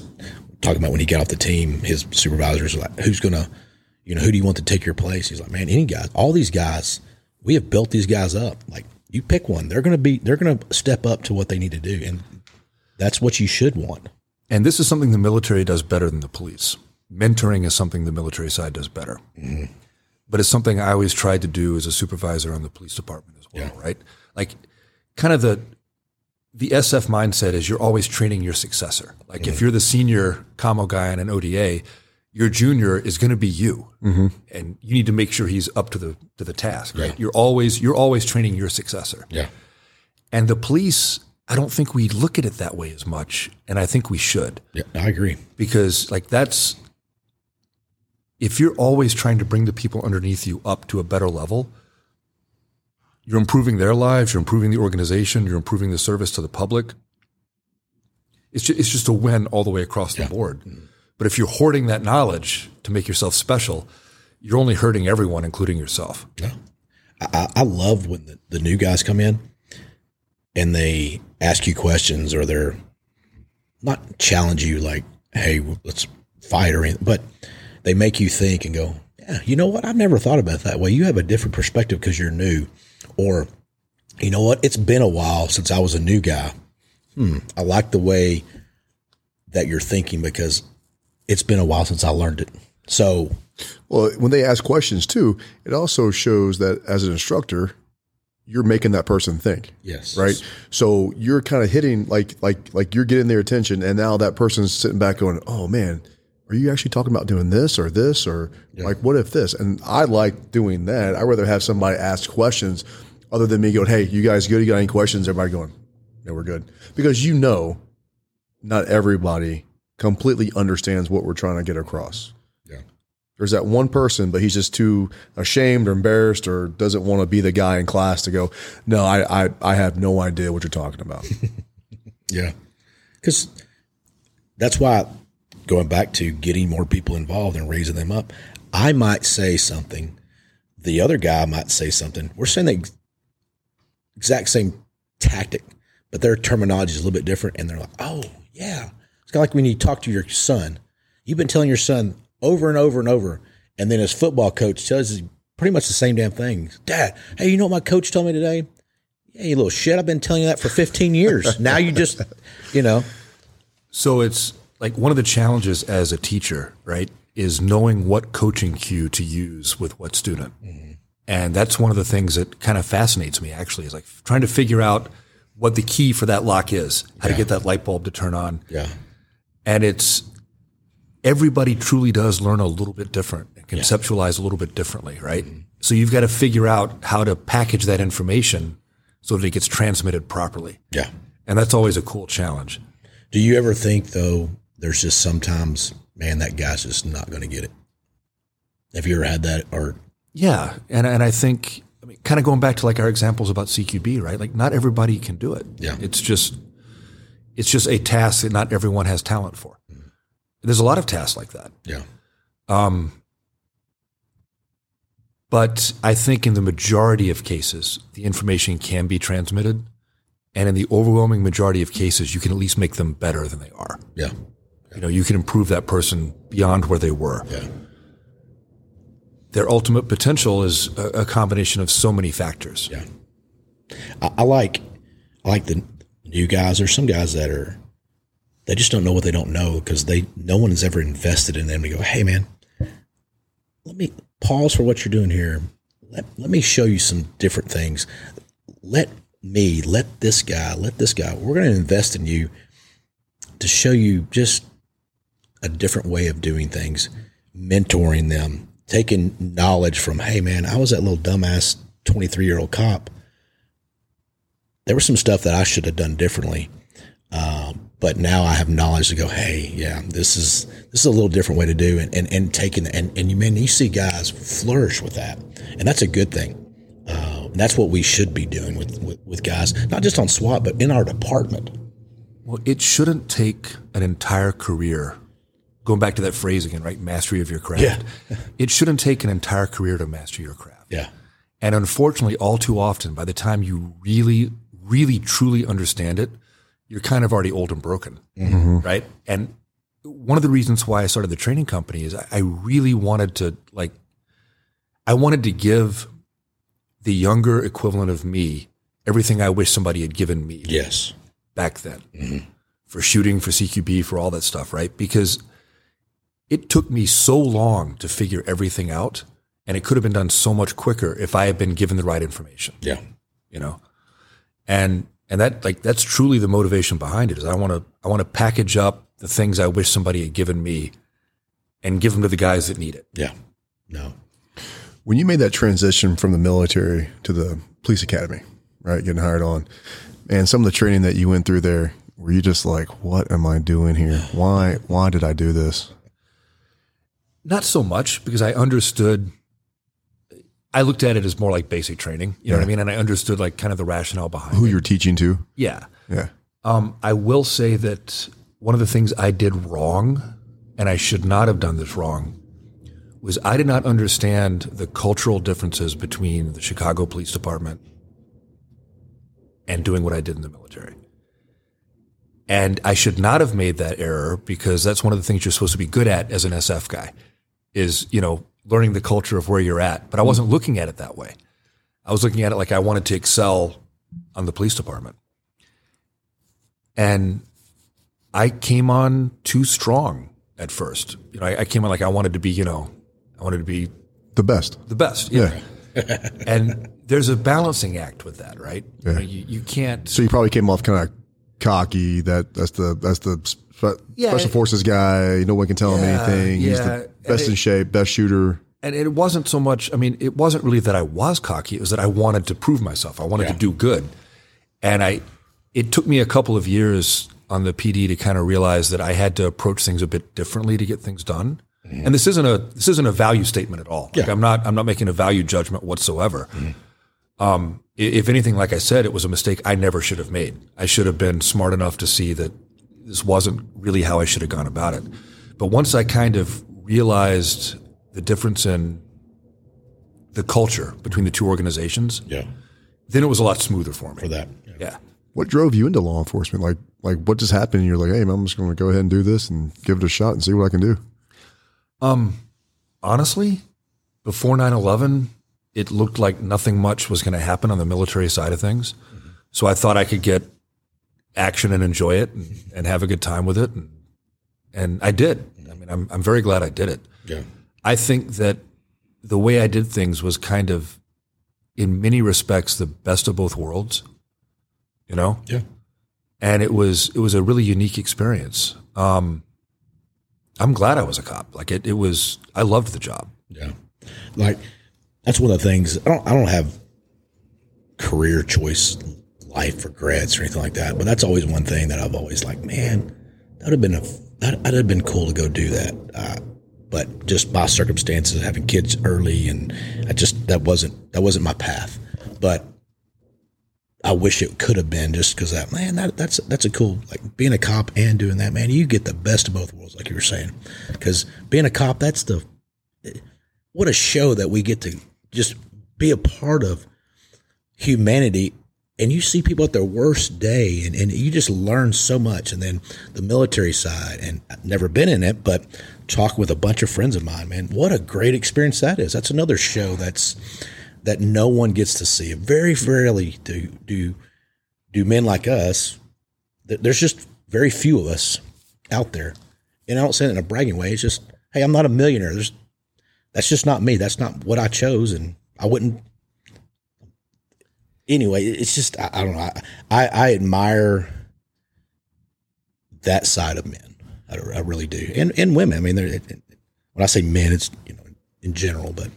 talking about when he got off the team, his supervisors were like, "Who's gonna, you know, who do you want to take your place?" He's like, "Man, any guys, all these guys, we have built these guys up. Like, you pick one, they're gonna be, they're gonna step up to what they need to do, and that's what you should want." And this is something the military does better than the police. Mentoring is something the military side does better. But it's something I always tried to do as a supervisor on the police department as well, right? Like kind of the the SF mindset is you're always training your successor. Like if mm-hmm. you're the senior commo guy on an ODA, your junior is going to be you, mm-hmm. and you need to make sure he's up to the to the task. Right? You're always you're always training your successor. Yeah. And the police, I don't think we look at it that way as much, and I think we should Yeah, I agree. because like that's if you're always trying to bring the people underneath you up to a better level you're improving their lives you're improving the organization you're improving the service to the public it's just, it's just a win all the way across the board mm. but if you're hoarding that knowledge to make yourself special you're only hurting everyone including yourself I, I- I love when the, the new guys come in and they ask you questions or they're not challenge you like, hey, let's fight or anything, but they make you think and go, yeah, you know what? I've never thought about it that way. You have a different perspective because you're new. Or, you know what? It's been a while since I was a new guy. Hmm. I like the way that you're thinking because it's been a while since I learned it. So, Well, when they ask questions too, it also shows that as an instructor, you're making that person think. yes. Right. So you're kind of hitting like like like you're getting their attention, and now that person's sitting back going, "Oh man, are you actually talking about doing this or this or like what if this?" And I like doing that. I would rather have somebody ask questions other than me going, "Hey, you guys good? You got any questions?" Everybody going, "Yeah, we're good," because you know, not everybody completely understands what we're trying to get across. Yeah. There's that one person, but he's just too ashamed or embarrassed or doesn't want to be the guy in class to go, no, I, I, I have no idea what you're talking about. Yeah. Because that's why going back to getting more people involved and raising them up, I might say something, the other guy might say something. We're saying the exact same tactic, but their terminology is a little bit different. And they're like, oh, yeah. It's kind of like when you talk to your son. You've been telling your son over and over and over. And then his football coach tells you pretty much the same damn thing. Dad, hey, you know what my coach told me today? Yeah, you little shit. I've been telling you that for 15 years. now you just, you know, So it's like one of the challenges as a teacher, right, is knowing what coaching cue to use with what student. Mm-hmm. And that's one of the things that kind of fascinates me actually is like trying to figure out what the key for that lock is, how to get that light bulb to turn on. yeah, And it's everybody truly does learn a little bit different and conceptualize a little bit differently, right? Mm-hmm. So you've got to figure out how to package that information so that it gets transmitted properly. yeah. And that's always a cool challenge. Do you ever think though? There's just sometimes, man, that guy's just not going to get it. Have you ever had that, or Yeah, and and I think I mean, kind of going back to like our examples about CQB, right? Like not everybody can do it. Yeah. it's just it's just a task that not everyone has talent for. There's a lot of tasks like that. Yeah. Um, but I think in the majority of cases, the information can be transmitted. And in the overwhelming majority of cases, you can at least make them better than they are. Yeah. You know, you can improve that person beyond where they were. Yeah. Their ultimate potential is a, a combination of so many factors. Yeah. I, I like I like the new guys. There's some guys that are they just don't know what they don't know because they no one has ever invested in them to go, hey man, let me pause for what you're doing here. Let let me show you some different things. Let me, let this guy, let this guy. We're going to invest in you to show you just a different way of doing things, mentoring them, taking knowledge from, hey man, I was that little dumbass 23 year old cop there was some stuff that I should have done differently. Um, but now I have knowledge to go, hey, yeah, this is this is a little different way to do, and and, and taking and and you man, you see guys flourish with that, and that's a good thing. Uh, that's what we should be doing with, with with guys, not just on SWAT, but in our department. Well, it shouldn't take an entire career. Going back to that phrase again, right? Mastery of your craft. Yeah. it shouldn't take an entire career to master your craft. Yeah, And unfortunately, all too often, by the time you really, really, truly understand it, you're kind of already old and broken, mm-hmm. right? And one of the reasons why I started the training company is I, really wanted to like, I wanted to give the younger equivalent of me everything I wish somebody had given me yes, back then mm-hmm. for shooting, for CQB, for all that stuff, right? Because it took me so long to figure everything out, and it could have been done so much quicker if I had been given the right information, yeah, you know. And and that like that's truly the motivation behind it is I want to I want to package up the things I wish somebody had given me and give them to the guys that need it. yeah. No, When you made that transition from the military to the police academy, right, getting hired on, and some of the training that you went through there, were you just like, "What am I doing here? Why? Why did I do this?" Not so much because I understood. I looked at it as more like basic training, you know what I mean, and I understood like kind of the rationale behind Who it. you're teaching to? Yeah, Yeah, Um, I will say that one of the things I did wrong, and I should not have done this wrong, was I did not understand the cultural differences between the Chicago Police Department and doing what I did in the military. And I should not have made that error because that's one of the things you're supposed to be good at as an SF guy is, you know, learning the culture of where you're at. But I wasn't looking at it that way. I was looking at it like I wanted to excel on the police department. And I came on too strong at first. You know, I, I came on like I wanted to be, you know, I wanted to be the best. the best. Yeah. and there's a balancing act with that, right? You, know, you, you can't. So you probably came off kind of cocky. That that's the that's the spe- Yeah, special it- forces guy. No one can tell him Yeah, anything. He's yeah. the best And in shape, best shooter. and it wasn't so much i mean it wasn't really that i was cocky it was that i wanted to prove myself i wanted to do good and i it took me a couple of years on the pd to kind of realize that i had to approach things a bit differently to get things done and this isn't a this isn't a value statement at all like i'm not i'm not making a value judgment whatsoever um, if anything like i said it was a mistake i never should have made i should have been smart enough to see that this wasn't really how i should have gone about it but once i kind of realized the difference in the culture between the two organizations, yeah, then it was a lot smoother for me. for that. Yeah. What drove you into law enforcement? Like like what just happened? And you're like, hey, man, I'm just going to go ahead and do this and give it a shot and see what I can do. Um, honestly, before 9 11, it looked like nothing much was going to happen on the military side of things. So I thought I could get action and enjoy it and, and have a good time with it. And, and I did. I mean, I'm, I'm very glad I did it. Yeah, I think that the way I did things was kind of, in many respects, the best of both worlds. You know, yeah, and it was it was a really unique experience. Um, I'm glad I was a cop. Like it, it was. I loved the job. yeah. Like that's one of the things. I don't. I don't have career choice life regrets or anything like that. But that's always one thing that I've always like. Man, that would have been a that would have been cool to go do that. Uh, but just by circumstances, having kids early, and I just that wasn't that wasn't my path. But I wish it could have been just because that man that that's that's a cool like being a cop and doing that man you get the best of both worlds like you were saying because being a cop that's the what a show that we get to just be a part of humanity and you see people at their worst day and, and you just learn so much. And then the military side and I've never been in it but talk with a bunch of friends of mine man. What a great experience that is. That's another show that's that no one gets to see. Very rarely do do do men like us there's just very few of us out there. And i don't say it in a bragging way. It's just hey i'm not a millionaire. There's that's just not me. That's not what i chose and i wouldn't anyway, it's just I, I don't know. I, I, I admire that side of men. I, I really do, and and women. I mean, when I say men, it's you know in general, but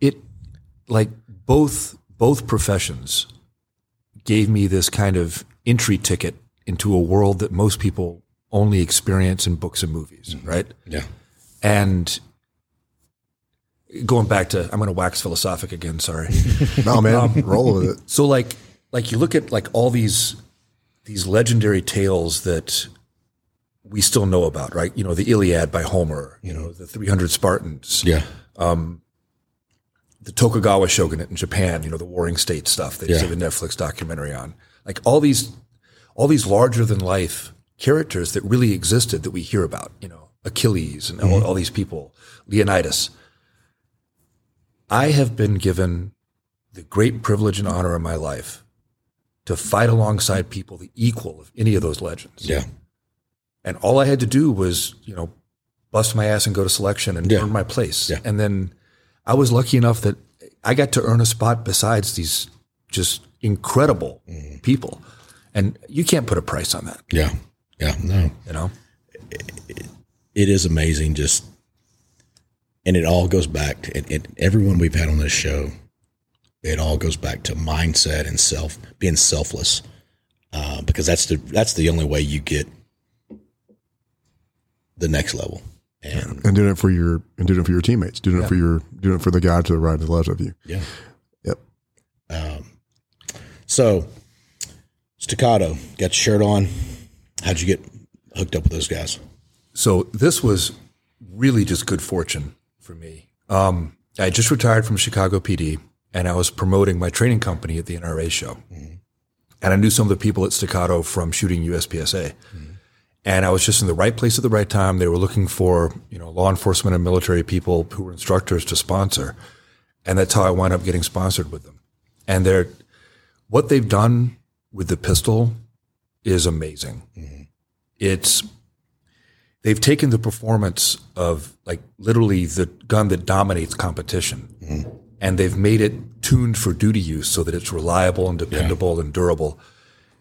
it like both both professions gave me this kind of entry ticket into a world that most people only experience in books and movies, mm-hmm. right? Yeah. And going back to I'm going to wax philosophic again. Sorry. no man, um, roll with it. So like like you look at like all these these legendary tales that we still know about, right? You know, the Iliad by Homer. You know, the 300 Spartans. Yeah. Um, the Tokugawa shogunate in Japan. You know, the Warring States stuff. They yeah. did a Netflix documentary on. Like all these all these larger than life characters that really existed that we hear about. You know, Achilles and mm-hmm. all, all these people, Leonidas I have been given the great privilege and honor of my life to fight alongside people the equal of any of those legends. Yeah. And all I had to do was, you know, bust my ass and go to selection and yeah. earn my place. Yeah. And then I was lucky enough that I got to earn a spot besides these just incredible mm-hmm. people. And you can't put a price on that. Yeah. Yeah. No. You know? it, it is amazing just and it all goes back to it, it, everyone we've had on this show. It all goes back to mindset and self being selfless, uh, because that's the that's the only way you get the next level. And, and doing it for your and doing it for your teammates, doing yeah. it for your doing it for the guy to the right and the left of you. Yeah. Yep. Um, so staccato, got your shirt on. How'd you get hooked up with those guys? So this was really just good fortune for me. Um, I just retired from Chicago PD and I was promoting my training company at the NRA show. Mm-hmm. And I knew some of the people at Staccato from shooting USPSA. Mm-hmm. And I was just in the right place at the right time. They were looking for, you know, law enforcement and military people who were instructors to sponsor. And that's how I wound up getting sponsored with them. And they're, what they've done with the pistol is amazing. Mm-hmm. It's they've taken the performance of like literally the gun that dominates competition mm-hmm. and they've made it tuned for duty use so that it's reliable and dependable yeah. and durable.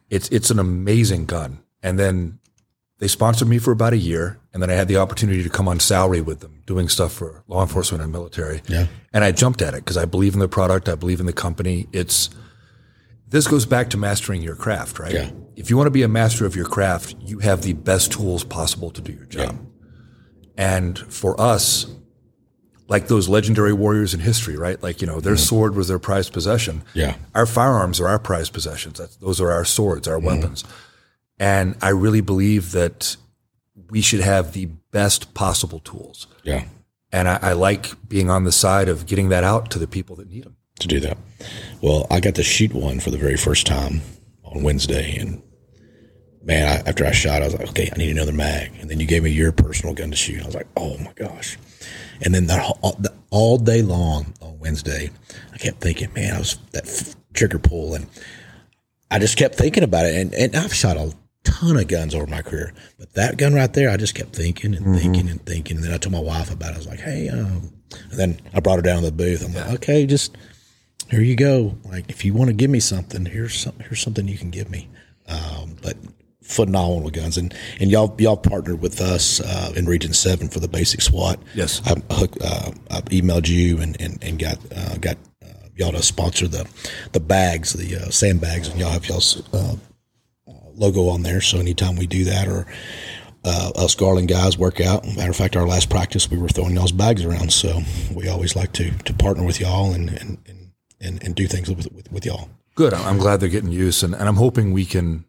It's it's an amazing gun. And then they sponsored me for about a year and then I had the opportunity to come on salary with them doing stuff for law enforcement and military. Yeah. And I jumped at it because I believe in the product, I believe in the company. It's this goes back to mastering your craft, right? Yeah. If you want to be a master of your craft, you have the best tools possible to do your job. Yeah. And for us, like those legendary warriors in history, right? Like, you know, their mm sword was their prized possession. Yeah. Our firearms are our prized possessions. That's, those are our swords, our mm weapons. And I really believe that we should have the best possible tools. Yeah. And I, I like being on the side of getting that out to the people that need them to do that. Well, I got to shoot one for the very first time on Wednesday, and man, I, after I shot, I was like, okay, I need another mag. And then you gave me your personal gun to shoot. I was like, oh my gosh. And then the, all, the, all day long on Wednesday, I kept thinking, man, I was that f- trigger pull, and I just kept thinking about it. And, and I've shot a ton of guns over my career, but that gun right there, I just kept thinking and mm-hmm. thinking and thinking. And then I told my wife about it. I was like, hey, um, and then I brought her down to the booth. I'm like, okay, just here you go. Like if you want to give me something, here's some, here's something you can give me. Um, but phenomenal guns, and and y'all y'all partnered with us uh, in Region Seven for the basic SWAT. Yes, I, uh, I emailed you and and, and got uh, got uh, y'all to sponsor the the bags, the uh, sandbags, and y'all have y'all's uh, logo on there. So anytime we do that or uh, us Garland guys work out. Matter of fact, our last practice, we were throwing y'all's bags around. So we always like to to partner with y'all and and and, and, and do things with, with, with y'all. Good. I'm glad they're getting use, and, and I'm hoping we can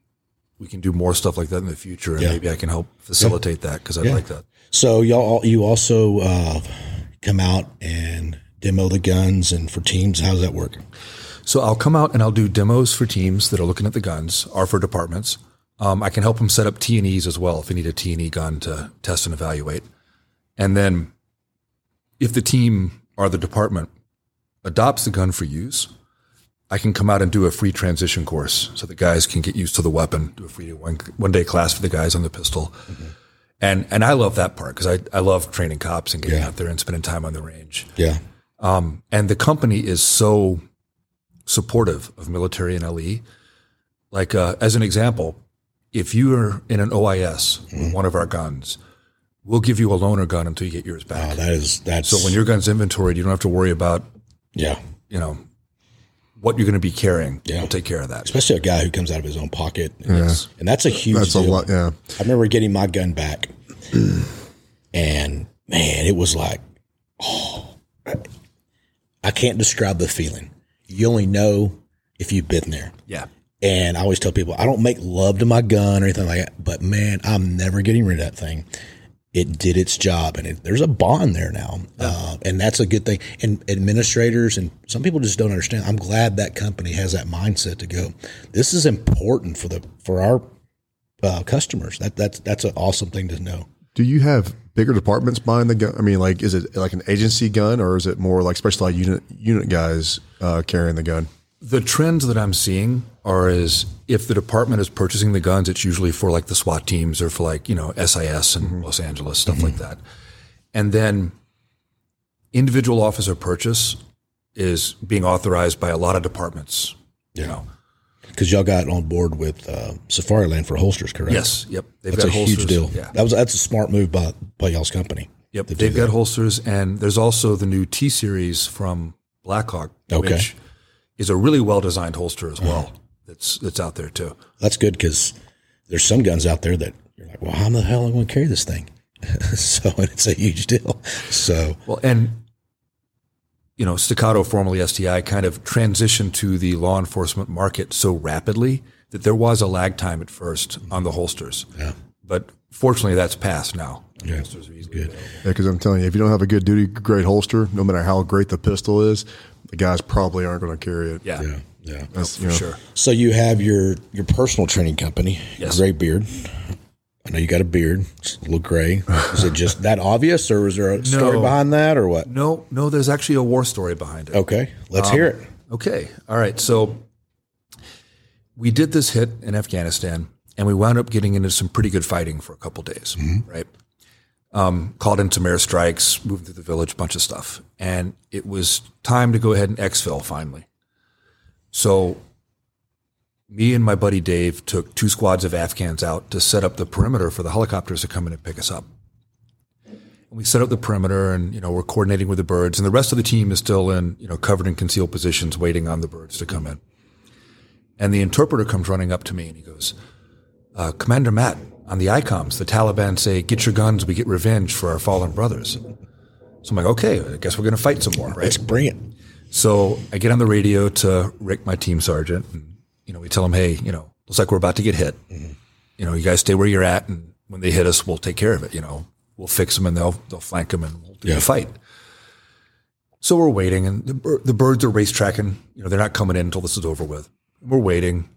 we can do more stuff like that in the future, and Yeah. maybe I can help facilitate that because I Yeah. like that. So y'all, you also uh, come out and demo the guns and for teams. How's that work? So I'll come out and I'll do demos for teams that are looking at the guns, or for departments. Um, I can help them set up T and E's as well if they need a T and E gun to test and evaluate. And then, if the team or the department adopts the gun for use, I can come out and do a free transition course so the guys can get used to the weapon. Do a free one one day class for the guys on the pistol. And and I love that part because I, I love training cops and getting Yeah. out there and spending time on the range. Yeah, Um, and the company is so supportive of military and LE. Like, uh, as an example, if you are in an OIS with one of our guns, we'll give you a loaner gun until you get yours back. oh, that is that's so when your gun's inventoried, you don't have to worry about, yeah, you know, what you're going to be carrying. Yeah. We'll take care of that. especially a guy who comes out of his own pocket, and, Yes. and that's a huge That's a deal. lot. Yeah. I remember getting my gun back, and man, it was like, oh, I can't describe the feeling. You only know if you've been there. Yeah. And I always tell people, I don't make love to my gun or anything like that, but man, I'm never getting rid of that thing. It did its job, and it, there's a bond there now, uh, and that's a good thing. And administrators and some people just don't understand. I'm glad that company has that mindset to go. This is important for the for our uh, customers. That that's that's an awesome thing to know. Do you have bigger departments buying the gun? I mean, like, is it like an agency gun or is it more like specialized unit unit guys uh, carrying the gun? The trends that I'm seeing are is if the department is purchasing the guns, it's usually for like the SWAT teams or for like, you know, SIS and Los Angeles, stuff like that. And then individual officer purchase is being authorized by a lot of departments. You know. Because y'all got on board with uh, Safariland for holsters, correct? Yes. Yep. They've that's a got holsters. huge deal. Yeah. That was that's a smart move by by y'all's company. Yep. They've got holsters and there's also the new T series from Blackhawk, Okay. Which is a really well designed holster as well. That's that's out there too. That's good because there's some guns out there that you're like, well, how the hell am I going to carry this thing? so and it's a huge deal. So Well, and you know, Staccato, formerly STI, kind of transitioned to the law enforcement market so rapidly that there was a lag time at first mm-hmm. on the holsters. Yeah. But fortunately, that's passed now. Yeah. Holsters are easily available. Yeah, because I'm telling you, if you don't have a good duty grade holster, no matter how great the pistol is, the guys probably aren't going to carry it. Yeah, yeah, yeah. That's, for you know, sure. So you have your your personal training company, Yes. Gray Beard. I know you got a beard. It's a little gray. Is it just that obvious, or is there a story behind that, or what? No, no, there's actually a war story behind it. Okay, let's hear it. Okay. All right. So we did this hit in Afghanistan and we wound up getting into some pretty good fighting for a couple days, mm-hmm. right? Um, called in some airstrikes, moved through the village, bunch of stuff. And it was time to go ahead and exfil finally. So me and my buddy Dave took two squads of Afghans out to set up the perimeter for the helicopters to come in and pick us up. And we set up the perimeter and, you know, we're coordinating with the birds and the rest of the team is still in, you know, covered in concealed positions waiting on the birds to come in. And the interpreter comes running up to me and he goes, uh, Commander Matt, on the ICOMs, the Taliban say, get your guns, we get revenge for our fallen brothers. So I'm like, okay, I guess we're going to fight some more, right? Let's bring it. So I get on the radio to Rick, my team sergeant, and you know we tell him, hey, you know, looks like we're about to get hit. Mm-hmm. You know, you guys stay where you're at, and when they hit us, we'll take care of it. You know, we'll fix them, and they'll they'll flank them, and we'll do Yeah. the fight. So we're waiting, and the, the birds are race tracking. You know, they're not coming in until this is over with. We're waiting,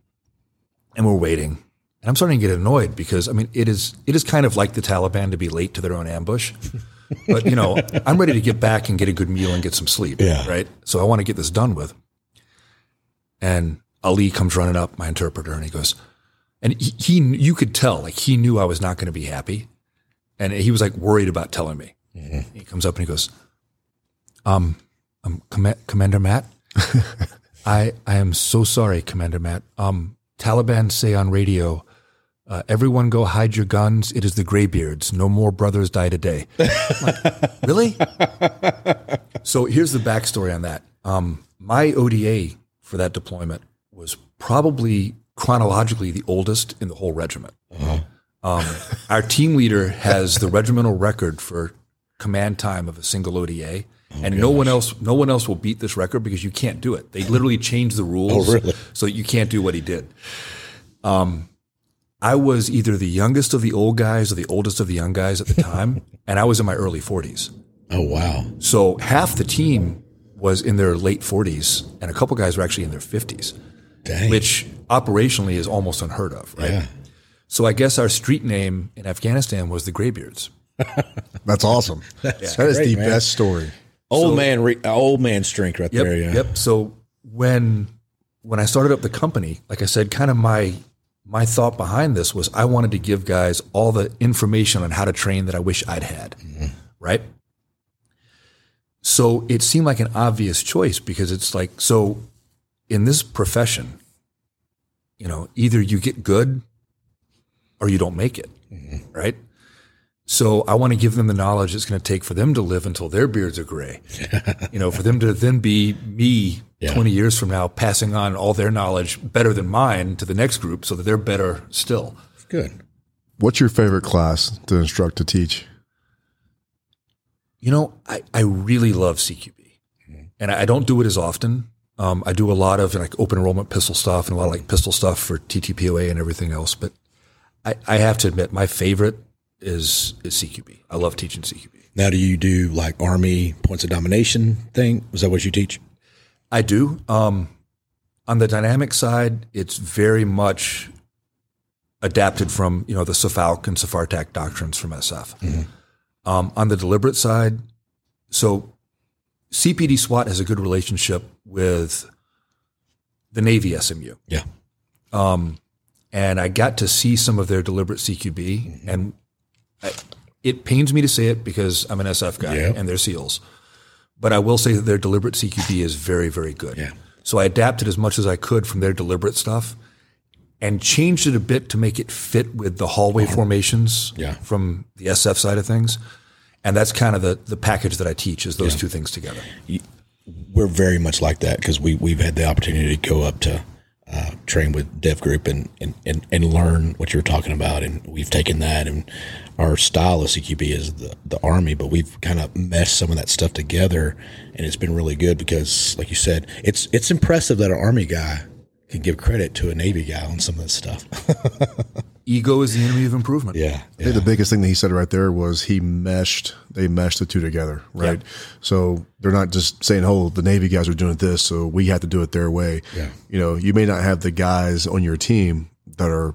and we're waiting, and I'm starting to get annoyed because I mean, it is it is kind of like the Taliban to be late to their own ambush. But you know, I'm ready to get back and get a good meal and get some sleep. Yeah. Right. So I want to get this done with. And Ali comes running up, my interpreter, and he goes, and he, he you could tell, like he knew I was not going to be happy, and he was like worried about telling me. He comes up and he goes, um, um Com- Commander Matt, I I am so sorry, Commander Matt. Um, Taliban say on radio. Uh, everyone go hide your guns. It is the graybeards. No more brothers die today. Like, really? So here's the backstory on that. Um, my ODA for that deployment was probably chronologically the oldest in the whole regiment. Um, our team leader has the regimental record for command time of a single ODA, and no one else, no one else will beat this record because you can't do it. They literally changed the rules, Oh, really? so you can't do what he did. Um, I was either the youngest of the old guys or the oldest of the young guys at the time, and I was in my early forties. Oh wow. So half the team was in their late 40s, and a couple guys were actually in their 50s, Dang. which operationally is almost unheard of, right? yeah. So I guess our street name in Afghanistan was the Graybeards. That's awesome. that is great, the man. best story. Old man, re, old man strength right Yep. there. Yeah. Yep. So when when I started up the company, like I said, kind of my my thought behind this was I wanted to give guys all the information on how to train that I wish I'd had. Right. So it seemed like an obvious choice because it's like so in this profession, you know, either you get good or you don't make it. Mm-hmm. Right. So I want to give them the knowledge it's going to take for them to live until their beards are gray. you know, for them to then be me Yeah. 20 years from now, passing on all their knowledge better than mine to the next group so that they're better still. Good. What's your favorite class to instruct to teach? You know, I, I really love CQB and I don't do it as often. Um, I do a lot of like open enrollment pistol stuff and a lot of like pistol stuff for TTPOA and everything else. But I, I have to admit, my favorite is, is CQB. I love teaching CQB. Now, do you do like Army points of domination thing? Is that what you teach? I do. Um, on the dynamic side, it's very much adapted from you know the SFAUC and Safartak doctrines from SF. Um, on the deliberate side, so CPD SWAT has a good relationship with the Navy SMU, Yeah. and I got to see some of their deliberate CQB, and I, it pains me to say it because I'm an SF guy Yeah. and they're SEALs, but I will say that their deliberate CQB is very, very good. Yeah. So I adapted as much as I could from their deliberate stuff, and changed it a bit to make it fit with the hallway formations Yeah. from the SF side of things. And that's kind of the, the package that I teach is those two things together. we're very much like that because we we've had the opportunity to go up to uh, train with Dev Group and, and and and learn what you're talking about, and we've taken that and our style of CQB is the the Army, but we've kind of meshed some of that stuff together, and it's been really good because, like you said, it's it's impressive that an Army guy can give credit to a Navy guy on some of this stuff. Ego is the enemy of improvement. yeah, I think the biggest thing that he said right there was he meshed, they meshed the two together, right? So they're not just saying, oh, the Navy guys are doing this, so we have to do it their way. Yeah. You know, you may not have the guys on your team that are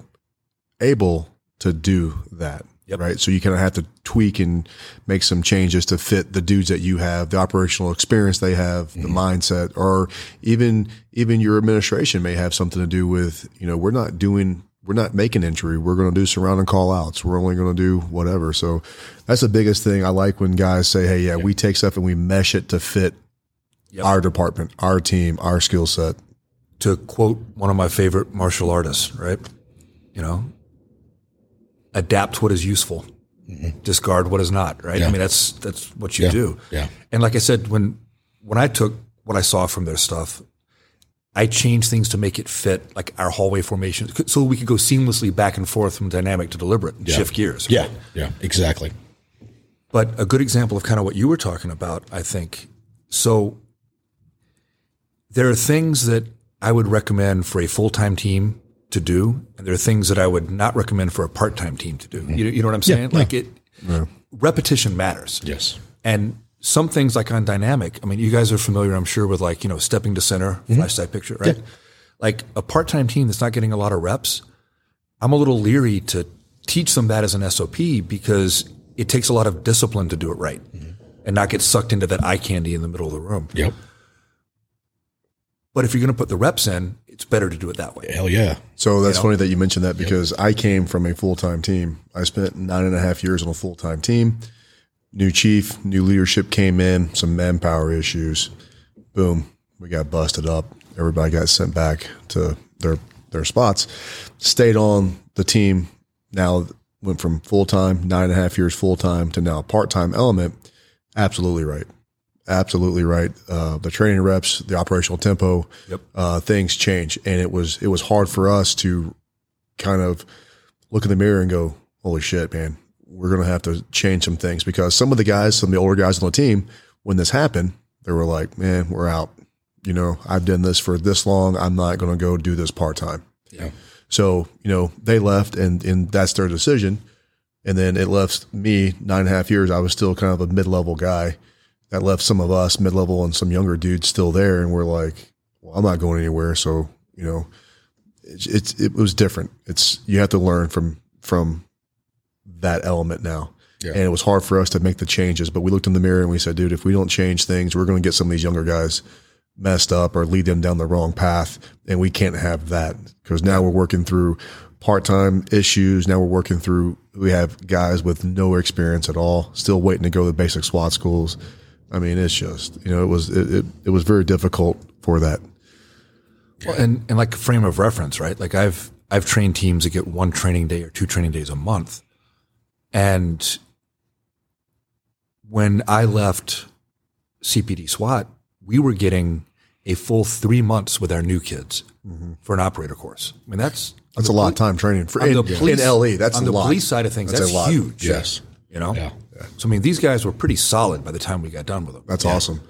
able to do that. Yep. Right. So you kind of have to tweak and make some changes to fit the dudes that you have, the operational experience they have, the mm-hmm. mindset, or even even your administration may have something to do with, you know, we're not doing we're not making entry. We're going to do surround and call outs. We're only going to do whatever. So that's the biggest thing I like when guys say, Hey, yeah, we take stuff and we mesh it to fit Yep. our department, our team, our skill set. to quote one of my favorite martial artists, right? You know, adapt what is useful, mm-hmm. discard what is not, right? Yeah. I mean, that's that's what you Yeah. do. Yeah. And like I said, when when I took what I saw from their stuff, I changed things to make it fit like our hallway formation, so we could go seamlessly back and forth from dynamic to deliberate and shift gears. yeah, yeah, exactly. But a good example of kind of what you were talking about, I think. So there are things that I would recommend for a full time team to do, and there are things that I would not recommend for a part time team to do. Mm-hmm. You, you know what I'm saying? Like it, repetition matters. Yes. And some things like on dynamic, I mean, you guys are familiar, I'm sure, with like, you know, stepping to center, Mm-hmm. flash side picture, right? Like a part time team that's not getting a lot of reps, I'm a little leery to teach them that as an SOP because it takes a lot of discipline to do it right and not get sucked into that eye candy in the middle of the room. Yep. But if you're going to put the reps in, it's better to do it that way. Hell yeah. So that's funny that you mentioned that because I came from a full time team. I spent nine and a half years on a full time team. New chief, new leadership came in, some manpower issues. Boom, we got busted up. Everybody got sent back to their their spots. Stayed on the team. Now went from full time, nine and a half years full time to now part time element. Absolutely right. Absolutely right. Uh, the training reps, the operational tempo, Yep. uh, things change, and it was it was hard for us to kind of look in the mirror and go, holy shit, man, we're going to have to change some things because some of the guys, some of the older guys on the team, when this happened, they were like, man, we're out. You know, I've done this for this long. I'm not going to go do this part time. Yeah. So, you know, they left and, and that's their decision. And then it left me nine and a half years. I was still kind of a mid level guy. That left some of us mid level and some younger dudes still there. And we're like, well, I'm not going anywhere. So, you know, it's, it's it was different. It's, you have to learn from, from that element now. Yeah. And it was hard for us to make the changes, but we looked in the mirror and we said, dude, if we don't change things, we're going to get some of these younger guys messed up or lead them down the wrong path. And we can't have that because now we're working through part time issues. Now we're working through, we have guys with no experience at all, still waiting to go to the basic SWAT schools. I mean, it's just, you know, it was, it, it, it was very difficult for that. Well, and and like frame of reference, right? Like I've I've trained teams that get one training day or two training days a month, and when I left CPD SWAT, we were getting a full three months with our new kids mm-hmm. for an operator course. I mean, that's That's a lot of time training for in, police, in LE. That's on the lot. police side of things. That's That's, a lot. huge. Yes. you know. Yeah. So I mean, these guys were pretty solid by the time we got done with them. That's awesome.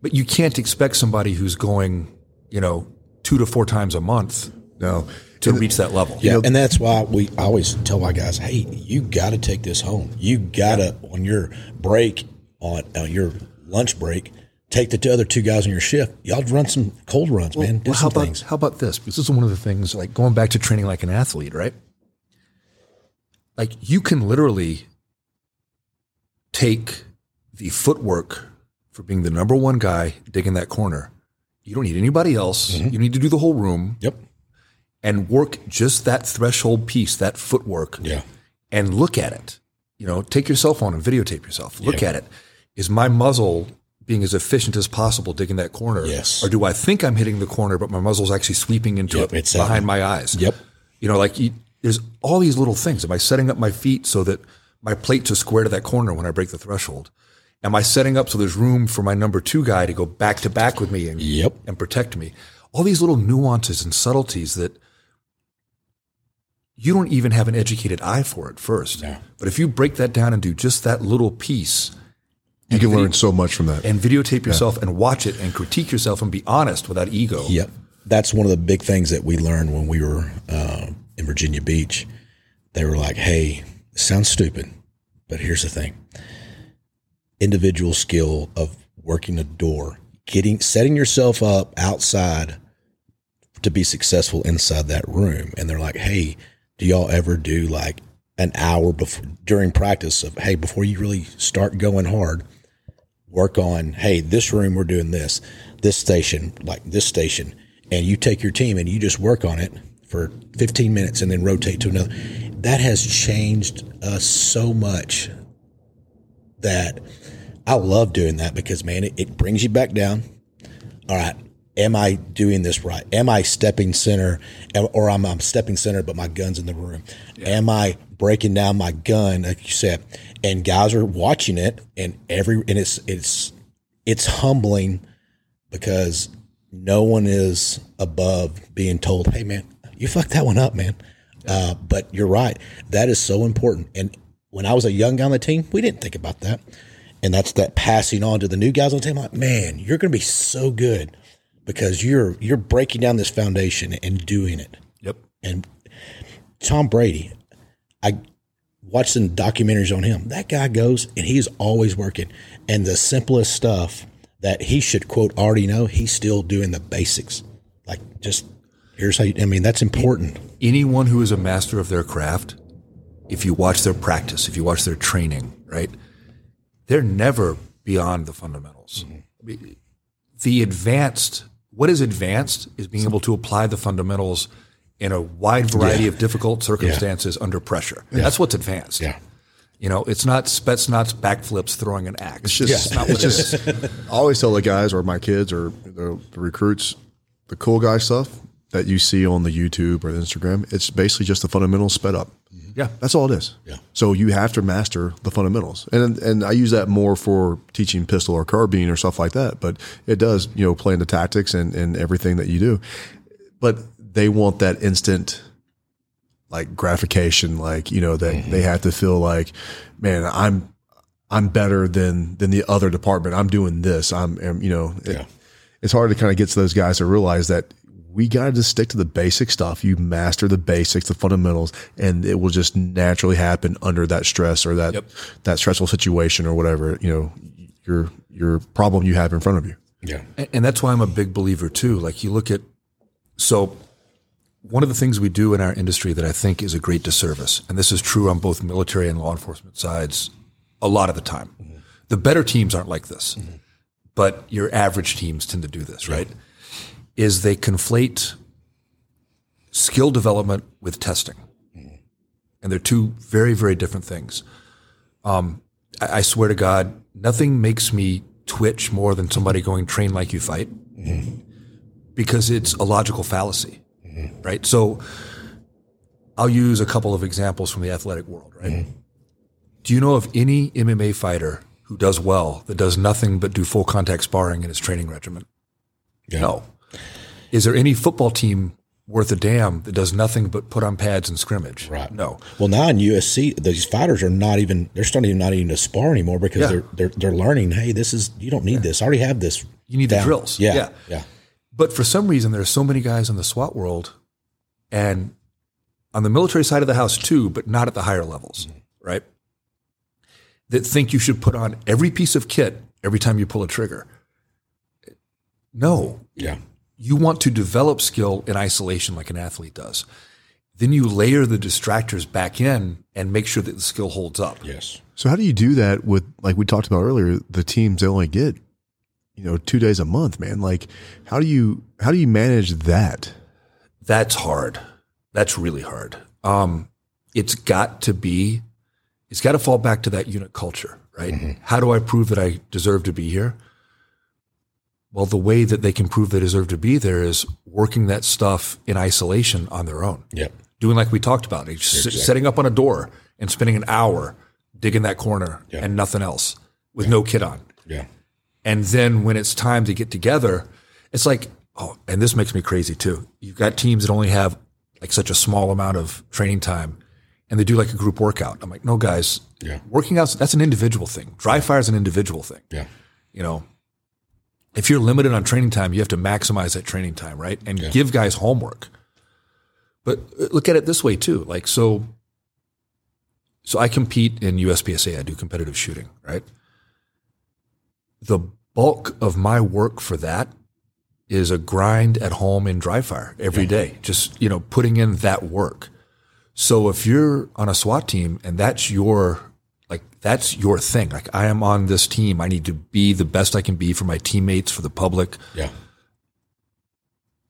But you can't expect somebody who's going, you know, two to four times a month No. To reach that level. Yeah, and that's why we I always tell my guys, hey, you got to take this home. You got to on your break on on your lunch break, take the two other two guys on your shift. Y'all run some cold runs, man. Do Well, how some about things. how about this? Because this is one of the things, like going back to training like an athlete, right? Like you can literally take the footwork for being the number one guy digging that corner. You don't need anybody else. Mm-hmm. You need to do the whole room Yep. And work just that threshold piece, that footwork, Yeah. and look at it. You know, take your cell phone and videotape yourself. Look at it. Is my muzzle being as efficient as possible digging that corner? Yes. Or do I think I'm hitting the corner, but my muzzle's actually sweeping into Yep, it behind my eyes? Yep. You know, like you, there's all these little things. Am I setting up my feet so that my plates are square to that corner when I break the threshold? Am I setting up so there's room for my number two guy to go back to back with me and, Yep. and protect me? All these little nuances and subtleties that you don't even have an educated eye for at first. But if you break that down and do just that little piece You can learn so much from that. and videotape yourself and watch it and critique yourself and be honest without ego. Yep. That's one of the big things that we learned when we were uh, in Virginia Beach. They were like, hey, sounds stupid, but here's the thing individual skill of working a door, getting, setting yourself up outside to be successful inside that room. And they're like, hey, do y'all ever do like an hour before during practice of, hey, before you really start going hard, work on, hey, this room we're doing this, this station, like this station, and you take your team and you just work on it for 15 minutes and then rotate to another. That has changed us so much that I love doing that because man, it, it brings you back down. All right. Am I doing this right? Am I stepping center or I'm, I stepping center, but my gun's in the room? Am I breaking down my gun, like you said? And guys are watching it and every, and it's, it's, it's humbling because no one is above being told, Hey man, you fucked that one up, man. Uh, but you're right. That is so important. And when I was a young guy on the team, we didn't think about that. And that's that passing on to the new guys on the team. Like, man, you're going to be so good because you're you're breaking down this foundation and doing it. Yep. And Tom Brady, I watched some documentaries on him. That guy goes and he's always working. And the simplest stuff that he should quote already know, he's still doing the basics. Like just here's how you, I mean, that's important. anyone who is a master of their craft, if you watch their practice, if you watch their training, right, they're never beyond the fundamentals. Mean, The advanced, what is advanced is being able to apply the fundamentals in a wide variety of difficult circumstances under pressure. That's what's advanced. Yeah. You know, it's not Spetsnaz backflips throwing an axe. It's just- not what it's it just-. I always tell the guys or my kids or the, the recruits, the cool guy stuff that you see on the YouTube or the Instagram, it's basically just the fundamentals sped up. Mm-hmm. Yeah. That's all it is. Yeah. So you have to master the fundamentals, and and I use that more for teaching pistol or carbine or stuff like that. But it does, you know, play into tactics and and everything that you do. But they want that instant, like gratification, like you know that they mm-hmm. have to feel like, man, I'm I'm better than than the other department. I'm doing this. I'm, am you know, it- Yeah. it's hard to kind of get to those guys to realize that we got to just stick to the basic stuff. You master the basics, the fundamentals, and it will just naturally happen under that stress or that Yep. that stressful situation or whatever you know your your problem you have in front of you. Yeah. And, and that's why I'm a big believer too. Like you look at, so one of the things we do in our industry that I think is a great disservice, and this is true on both military and law enforcement sides a lot of the time. Mm-hmm. The better teams aren't like this, mm-hmm. but your average teams tend to do this, right? Is they conflate skill development with testing. Mm-hmm. And they're two very, very different things. Um, I, I swear to God, nothing makes me twitch more than somebody going train like you fight mm-hmm. because it's a logical fallacy, mm-hmm. right? So I'll use a couple of examples from the athletic world, right? Do you know of any MMA fighter who does well that does nothing but do full contact sparring in his training regimen? Yeah. No. Is there any football team worth a damn that does nothing but put on pads and scrimmage? Right. No. Well, now in UFC, these fighters are not even they're starting not even to spar anymore because Yeah. they're they're they're learning. Hey, this is you don't need this. I already have this. You need the drills. Yeah, Yeah. yeah, But for some reason, there are so many guys in the SWAT world and on the military side of the house too, but not at the higher levels, mm-hmm. right? That think you should put on every piece of kit every time you pull a trigger. No, yeah. You want to develop skill in isolation like an athlete does. Then you layer the distractors back in and make sure that the skill holds up. Yes. So how do you do that with like we talked about earlier, the teams they only get, you know, two days a month, man. Like how do you how do you manage that? That's hard. That's really hard. Um, it's got to be, it's got to fall back to that unit culture, right? How do I prove that I deserve to be here? Well, the way that they can prove they deserve to be there is working that stuff in isolation on their own. Yep. Doing like we talked about, s- setting up on a door and spending an hour digging that corner Yeah. and nothing else with no kit on. Yeah. And then when it's time to get together, it's like, oh, and this makes me crazy too. You've got teams that only have like such a small amount of training time and they do like a group workout. I'm like, no, guys, Yeah. working out, that's an individual thing. Dry fire is an individual thing. Yeah. You know, if you're limited on training time, you have to maximize that training time, right? And give guys homework. But uh, look at it this way too. Like, so, so I compete in USPSA. I do competitive shooting, right? the bulk of my work for that is a grind at home in dry fire every day. Just, you know, putting in that work. So if you're on a SWAT team and that's your like that's your thing. Like I am on this team. I need to be the best I can be for my teammates, for the public. Yeah.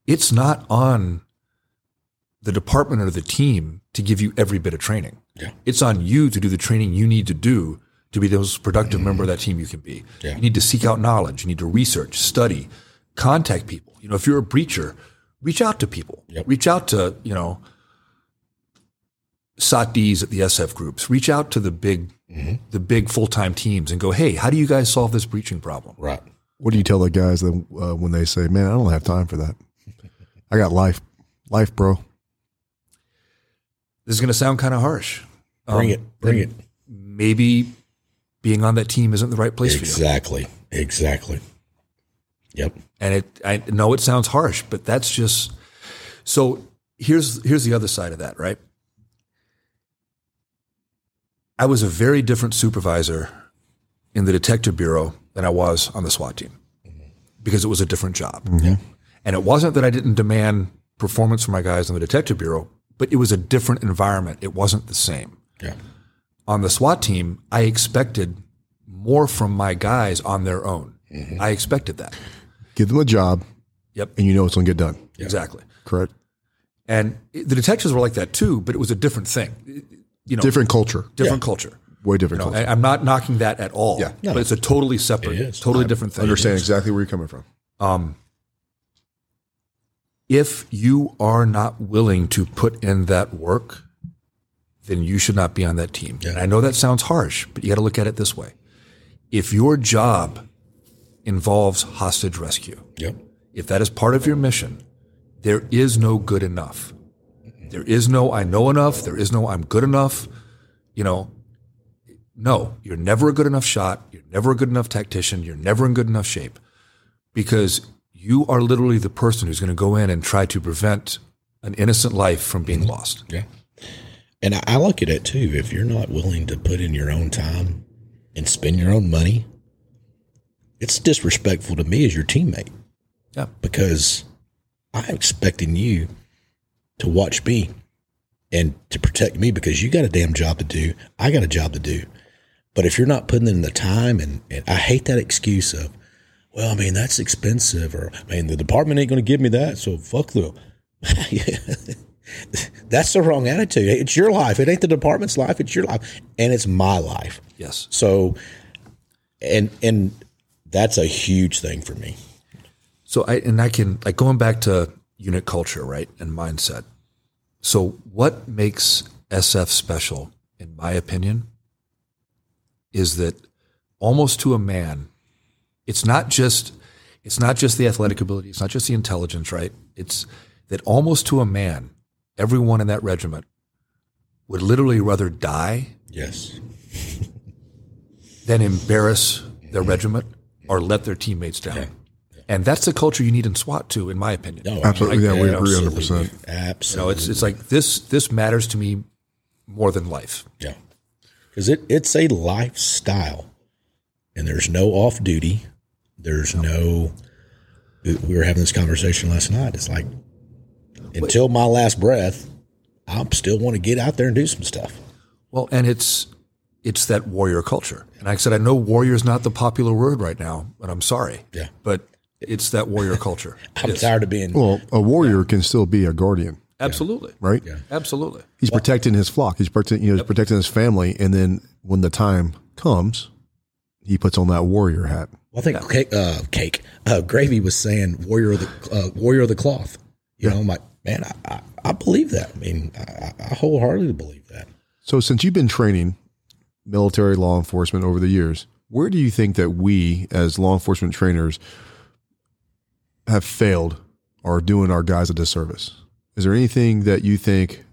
It's not on the department or the team to give you every bit of training. Yeah. It's on you to do the training you need to do to be the most productive member of that team you can be. Yeah. You need to seek out knowledge. You need to research, study, contact people. You know, if you're a breacher, reach out to people. Yep. Reach out to, you know, SOTDs at the SF groups. Reach out to the big, the big full time teams and go, hey, how do you guys solve this breaching problem? Right. What do you tell the guys that uh, when they say, "Man, I don't have time for that. I got life, life, bro." This is going to sound kind of harsh. Bring Um, it. Bring it. Maybe being on that team isn't the right place for you. Exactly. Exactly. Yep. And it, I know it sounds harsh, but that's just so. Here's here's the other side of that, right? I was a very different supervisor in the detective bureau than I was on the SWAT team because it was a different job, mm-hmm. and it wasn't that I didn't demand performance from my guys in the detective bureau, but it was a different environment. It wasn't the same Yeah. on the SWAT team, I expected more from my guys on their own. Mm-hmm. I expected that. Give them a job, Yep, and you know it's gonna get done. exactly. Correct. And the detectives were like that too, but it was a different thing. You know, Different culture. different culture. Way different You know, culture. I, I'm not knocking that at all. Yeah. but it's a totally separate, It is. totally different thing. Understand exactly where you're coming from. Um, if you are not willing to put in that work, then you should not be on that team. And I know that sounds harsh, but you got to look at it this way. If your job involves hostage rescue, Yep. if that is part of your mission, there is no good enough. There is no I know enough. There is no I'm good enough. You know, no, you're never a good enough shot. You're never a good enough tactician. You're never in good enough shape because you are literally the person who's going to go in and try to prevent an innocent life from being mm-hmm. lost. Yeah. And I, I look at it too. If you're not willing to put in your own time and spend your own money, it's disrespectful to me as your teammate Yeah. because I'm expecting you to watch me and to protect me because you got a damn job to do. I got a job to do. But if you're not putting in the time, and, and I hate that excuse of, well, I mean, that's expensive, or I mean, the department ain't going to give me that, so fuck them. that's the wrong attitude. It's your life. It ain't the department's life. It's your life, and it's my life. Yes. So, and and that's a huge thing for me. So I and I can like going back to unit culture, right, and mindset. So what makes SF special, in my opinion, is that almost to a man, it's not just it's not just the athletic ability, it's not just the intelligence, right? It's that almost to a man, everyone in that regiment would literally rather die Yes. than embarrass their regiment or let their teammates down. And that's the culture you need in SWAT too, in my opinion. No, Absolutely. I- Yeah, we I- agree absolutely. 100%. You Absolutely. know, it's it's like this this matters to me more than life. Yeah. Because it, it's a lifestyle. And there's no off duty. There's no, we were having this conversation last night. It's like, until my last breath, I still want to get out there and do some stuff. Well, and it's it's that warrior culture. And I said, I know warrior is not the popular word right now, but I'm sorry. Yeah. But it's that warrior culture. I'm is. tired of being, Well, a warrior can still be a guardian, Absolutely. right? Absolutely. He's protecting his flock. He's protecting, you know, he's protecting his family. And then when the time comes, he puts on that warrior hat. Well, I think cake, uh, cake uh, gravy was saying warrior of the, uh, warrior of the cloth. You know, I'm like, man, I, I, I believe that. I mean, I, I wholeheartedly believe that. So since you've been training military law enforcement over the years, where do you think that we as law enforcement trainers have failed or are doing our guys a disservice? Is there anything that you think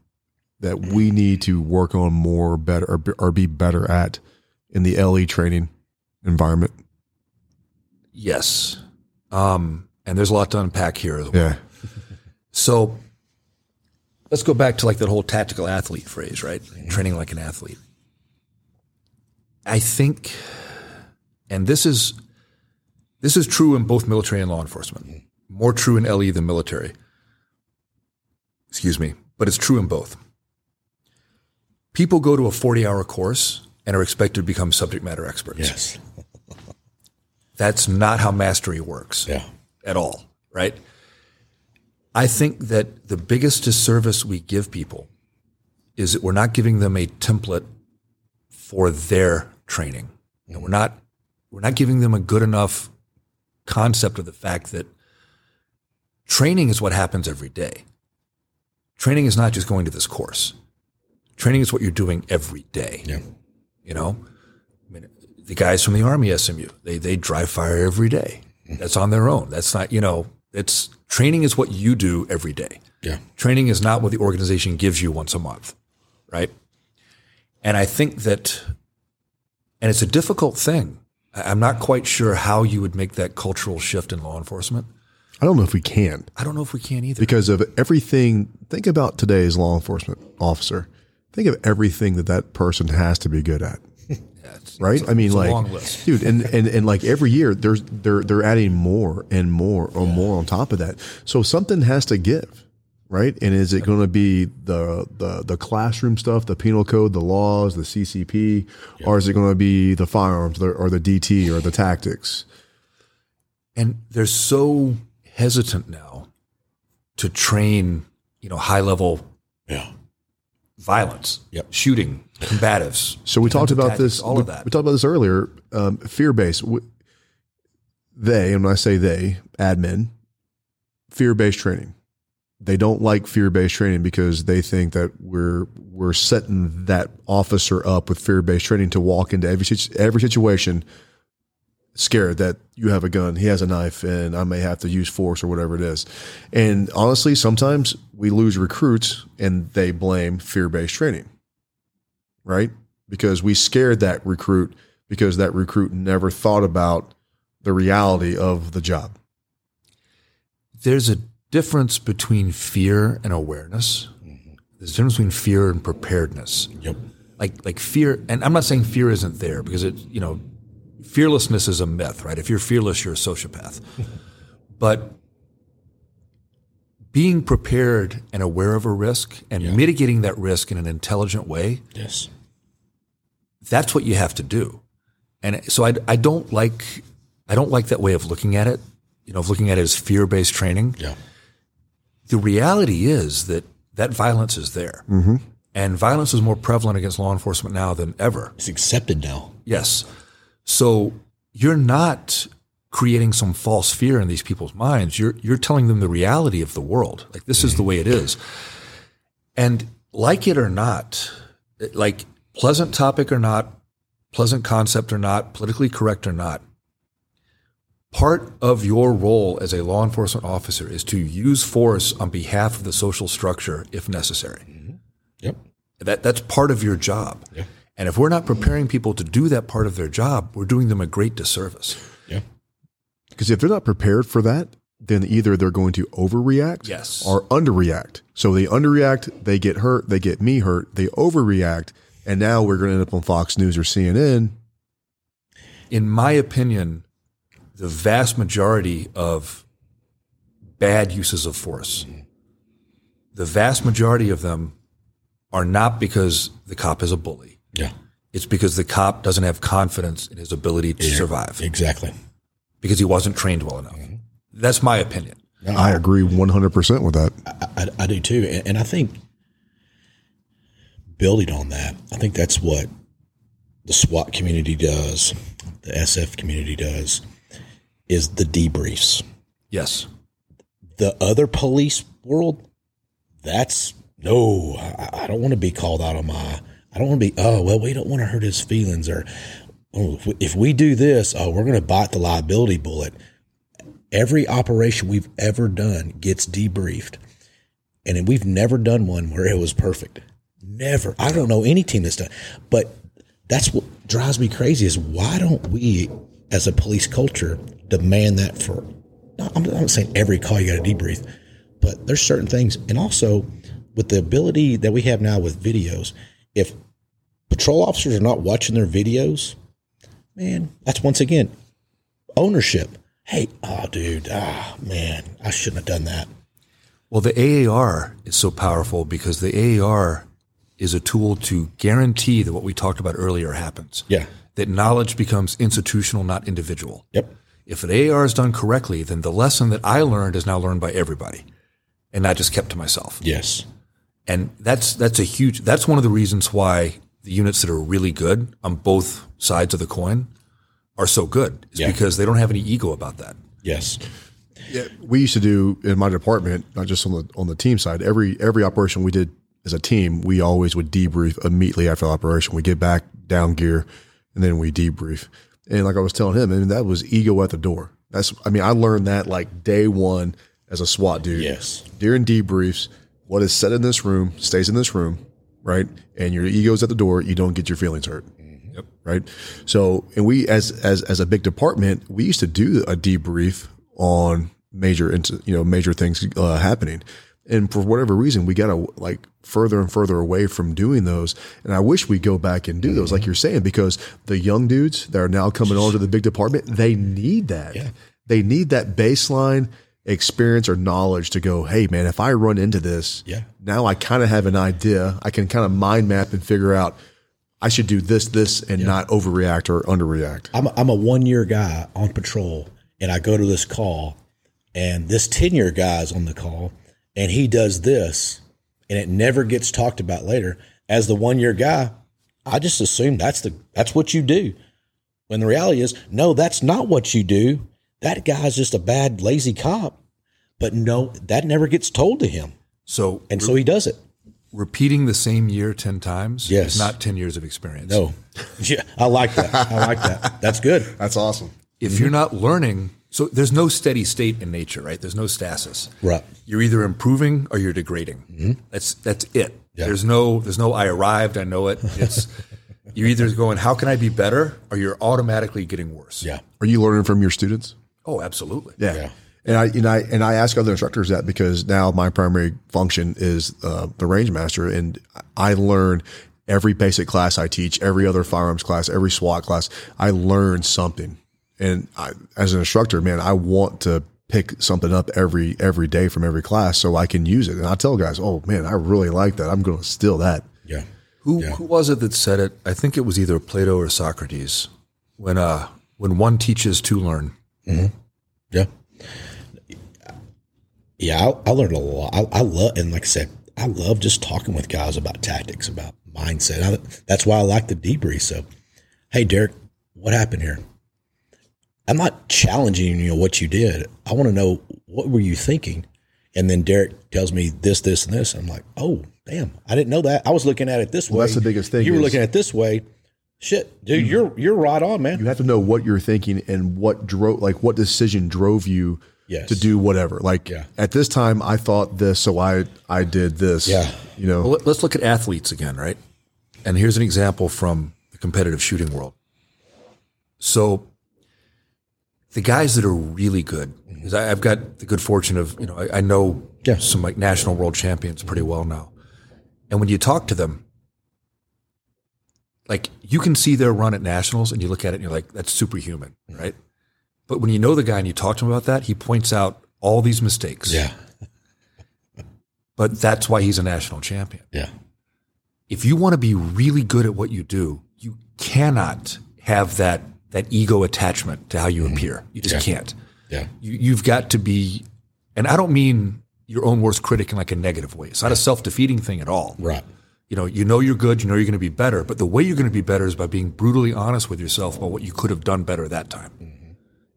that we need to work on more better or, be- or be better at in the LE training environment? Yes. Um, and there's a lot to unpack here as well. Yeah. So let's go back to like that whole tactical athlete phrase, right? Training like an athlete. I think, and this is this is true in both military and law enforcement. Mm-hmm. More true in LE than military. Excuse me, but it's true in both. People go to a 40 hour course and are expected to become subject matter experts. Yes. That's not how mastery works Yeah. at all, right? I think that the biggest disservice we give people is that we're not giving them a template for their training. And we're mm-hmm. not we're not giving them a good enough concept of the fact that training is what happens every day. Training is not just going to this course. Training is what you're doing every day. Yeah. You know, I mean, the guys from the Army SMU, they they dry fire every day. Mm-hmm. That's on their own. That's not, you know, it's training is what you do every day. Yeah. Training is not what the organization gives you once a month, right? And I think that, and it's a difficult thing. I- I'm not quite sure how you would make that cultural shift in law enforcement. I don't know if we can. I don't know if we can either. because of everything. Think about today's law enforcement officer. Think of everything that that person has to be good at. right? I mean, it's a like, long list. dude, and, and and like every year, there's they're they're adding more and more or more on top of that. So something has to give, right? And is it going to be the the the classroom stuff, the penal code, the laws, the CCP, or is it going to be the firearms or the DT or the tactics? and they're so hesitant now to train, you know, high level Yeah. violence, Yep. shooting, combatives. So we talked about tactics, this. all we, of that. we talked about this earlier. Um, fear based. They, and when I say they, admin, fear based training. They don't like fear based training because they think that we're we're setting that officer up with fear based training to walk into every every situation scared that you have a gun, he has a knife, and I may have to use force or whatever it is. And honestly, sometimes we lose recruits and they blame fear based training, right? Because we scared that recruit because that recruit never thought about the reality of the job. There's a difference between fear and awareness. Mm-hmm. There's a difference between fear and preparedness. Yep. Like like fear, and I'm not saying fear isn't there because it you know fearlessness is a myth, right? If you're fearless, you're a sociopath. but being prepared and aware of a risk and mitigating that risk in an intelligent way, Yes. that's what you have to do. And so I, I don't like I don't like that way of looking at it. You know, of looking at it as fear based training. Yeah. The reality is that that violence is there, mm-hmm. and violence is more prevalent against law enforcement now than ever. It's accepted now. Yes. So you're not creating some false fear in these people's minds. You're you're telling them the reality of the world. Like this is the way it mm-hmm. is. And like it or not, like pleasant topic or not, pleasant concept or not, politically correct or not, part of your role as a law enforcement officer is to use force on behalf of the social structure if necessary. Mm-hmm. Yep. That that's part of your job. And if we're not preparing people to do that part of their job, we're doing them a great disservice. Yeah. Because if they're not prepared for that, then either they're going to overreact Yes. or underreact. So they underreact, they get hurt, they get me hurt, they overreact, and now we're going to end up on Fox News or CNN. In my opinion, the vast majority of bad uses of force, the vast majority of them are not because the cop is a bully. Yeah. It's because the cop doesn't have confidence in his ability to survive Exactly. because he wasn't trained well enough. That's my opinion. I agree 100% with that. I, I do too, and, and I think building on that, I think that's what the SWAT community does, the SF community does, is the debriefs. Yes. The other police world, that's no, I, I don't want to be called out on my. I don't want to be. Oh well, we don't want to hurt his feelings, or oh, if we, if we do this, oh, we're going to bite the liability bullet. Every operation we've ever done gets debriefed. And we've never done one where it was perfect. Never. I don't know any team that's done. But that's what drives me crazy is why don't we, as a police culture, demand that for? I'm not saying every call you got to debrief, but there's certain things, and also with the ability that we have now with videos, if patrol officers are not watching their videos, man, that's once again ownership. Hey, oh, dude, ah, man, I shouldn't have done that. Well, the AAR is so powerful because the AAR is a tool to guarantee that what we talked about earlier happens. Yeah. That knowledge becomes institutional, not individual. Yep. If an AAR is done correctly, then the lesson that I learned is now learned by everybody and not just kept to myself. Yes. And that's that's a huge that's one of the reasons why the units that are really good on both sides of the coin are so good. Is Yeah. because they don't have any ego about that. Yes. Yeah, we used to do in my department, not just on the on the team side. Every every operation we did as a team, we always would debrief immediately after the operation. We get back down gear, and then we debrief. And like I was telling him, I mean that was ego at the door. That's I mean I learned that like day one as a SWAT dude. Yes. during debriefs, what is said in this room stays in this room, right? And your ego's at the door. You don't get your feelings hurt. Yep. Right. So, and we as as as a big department, we used to do a debrief on major, you know, major things uh, happening. And for whatever reason, we got to like further and further away from doing those. And I wish we go back and do those, like mm-hmm. you're saying, because the young dudes that are now coming on to the big department, they need that. They need that baseline experience or knowledge to go, hey man, if I run into this, Yeah. now I kind of have an idea. I can kind of mind map and figure out I should do this, this, and not overreact or underreact. I'm a, I'm a one year guy on patrol, and I go to this call, and this ten year guy's on the call, and he does this, and it never gets talked about later. As the one year guy, I just assume that's the that's what you do. When the reality is, no, that's not what you do. That guy's just a bad, lazy cop. But no, that never gets told to him, So and so he does it. repeating the same year 10 times Yes. is not 10 years of experience. No, yeah, I like that. I like that. That's good. That's awesome. if you're not learning, so there's no steady state in nature, right? There's no stasis. Right. You're either improving or you're degrading. That's that's it. Yeah. There's no there's no I arrived, I know it. It's you're either going, how can I be better, or you're automatically getting worse. Yeah. Are you learning from your students? Oh, absolutely. Yeah. Yeah. And I and I and I ask other instructors that because now my primary function is uh, the range master, and I learn every basic class I teach, every other firearms class, every SWAT class. I learn something, and I, as an instructor, man, I want to pick something up every every day from every class so I can use it. And I tell guys, oh man, I really like that. I'm going to steal that. Yeah. Who who was it that said it? I think it was either Plato or Socrates. When uh when one teaches to learn. Yeah. Yeah, I, I learned a lot. I, I love, and like I said, I love just talking with guys about tactics, about mindset. I, that's why I like the debrief. So, hey, Derek, what happened here? I'm not challenging you know what you did. I want to know what were you thinking, and then Derek tells me this, this, and this. I'm like, oh, damn, I didn't know that. I was looking at it this way. that's the biggest thing You were looking at it this way. Shit, dude, you're you're right on, man. You have to know what you're thinking and what drove, like what decision drove you Yes. to do whatever. Like Yeah. at this time, I thought this, so I I did this. Yeah. You know. Well, let's look at athletes again, right? And here's an example from the competitive shooting world. So, the guys that are really good, because I've got the good fortune of, you know, I, I know Yeah. some like national world champions pretty well now. And when you talk to them, like you can see their run at nationals and you look at it and you're like, that's superhuman, mm-hmm. right? But when you know the guy and you talk to him about that, he points out all these mistakes. yeah, But that's why he's a national champion yeah, if you want to be really good at what you do, you cannot have that that ego attachment to how you mm-hmm. appear. You just can't. yeah, You, you've got to be, and I don't mean your own worst critic in like a negative way. It's not a self defeating thing at all. right. You know, you know you're good. You know you're going to be better. But the way you're going to be better is by being brutally honest with yourself about what you could have done better that time, mm-hmm.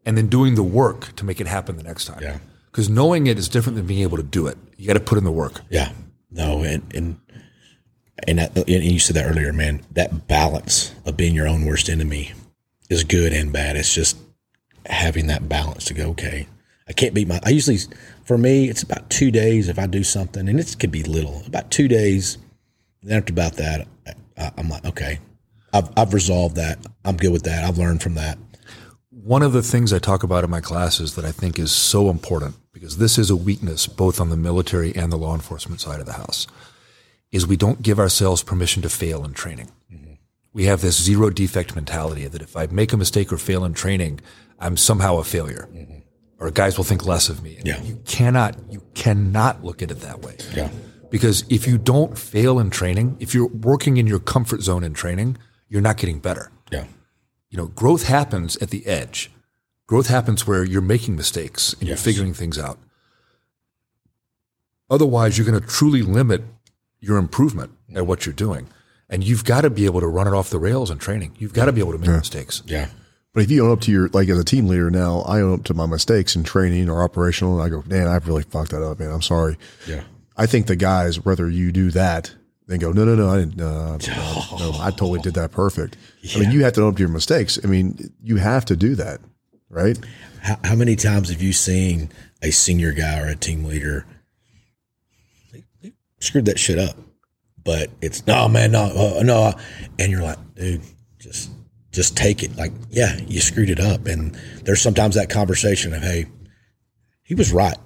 and then doing the work to make it happen the next time. Yeah. Because knowing it is different than being able to do it. You got to put in the work. Yeah, no, and and and, that, and you said that earlier, man. That balance of being your own worst enemy is good and bad. It's just having that balance to go. Okay, I can't beat my. I usually, for me, it's about two days if I do something, and it could be little. About two days. Then after about that, I, I'm like, okay, I've I've resolved that. I'm good with that. I've learned from that. One of the things I talk about in my classes that I think is so important, because this is a weakness both on the military and the law enforcement side of the house, is we don't give ourselves permission to fail in training. Mm-hmm. We have this zero defect mentality that if I make a mistake or fail in training, I'm somehow a failure. Mm-hmm. Or guys will think less of me. Yeah. You cannot, you cannot look at it that way. Yeah, Because if you don't fail in training, if you're working in your comfort zone in training, you're not getting better yeah, you know, growth happens at the edge. Growth happens where you're making mistakes and you're figuring things out. Otherwise, you're going to truly limit your improvement at what you're doing. And you've got to be able to run it off the rails in training. You've got to be able to make mistakes. yeah, But if you own up to your, like as a team leader now, I own up to my mistakes in training or operational. And I go, man, I've really fucked that up, man. I'm sorry. yeah, I think the guys, whether you do that, then go, no, no, no, I didn't, no, no, no, I totally did that perfect. I mean, you have to own up to your mistakes. I mean, you have to do that, right? How, how many times have you seen a senior guy or a team leader they, they screwed that shit up? But it's no man, no, uh, no, and you're like, dude, just just take it. Like, yeah, you screwed it up, and there's sometimes that conversation of, hey, he was right.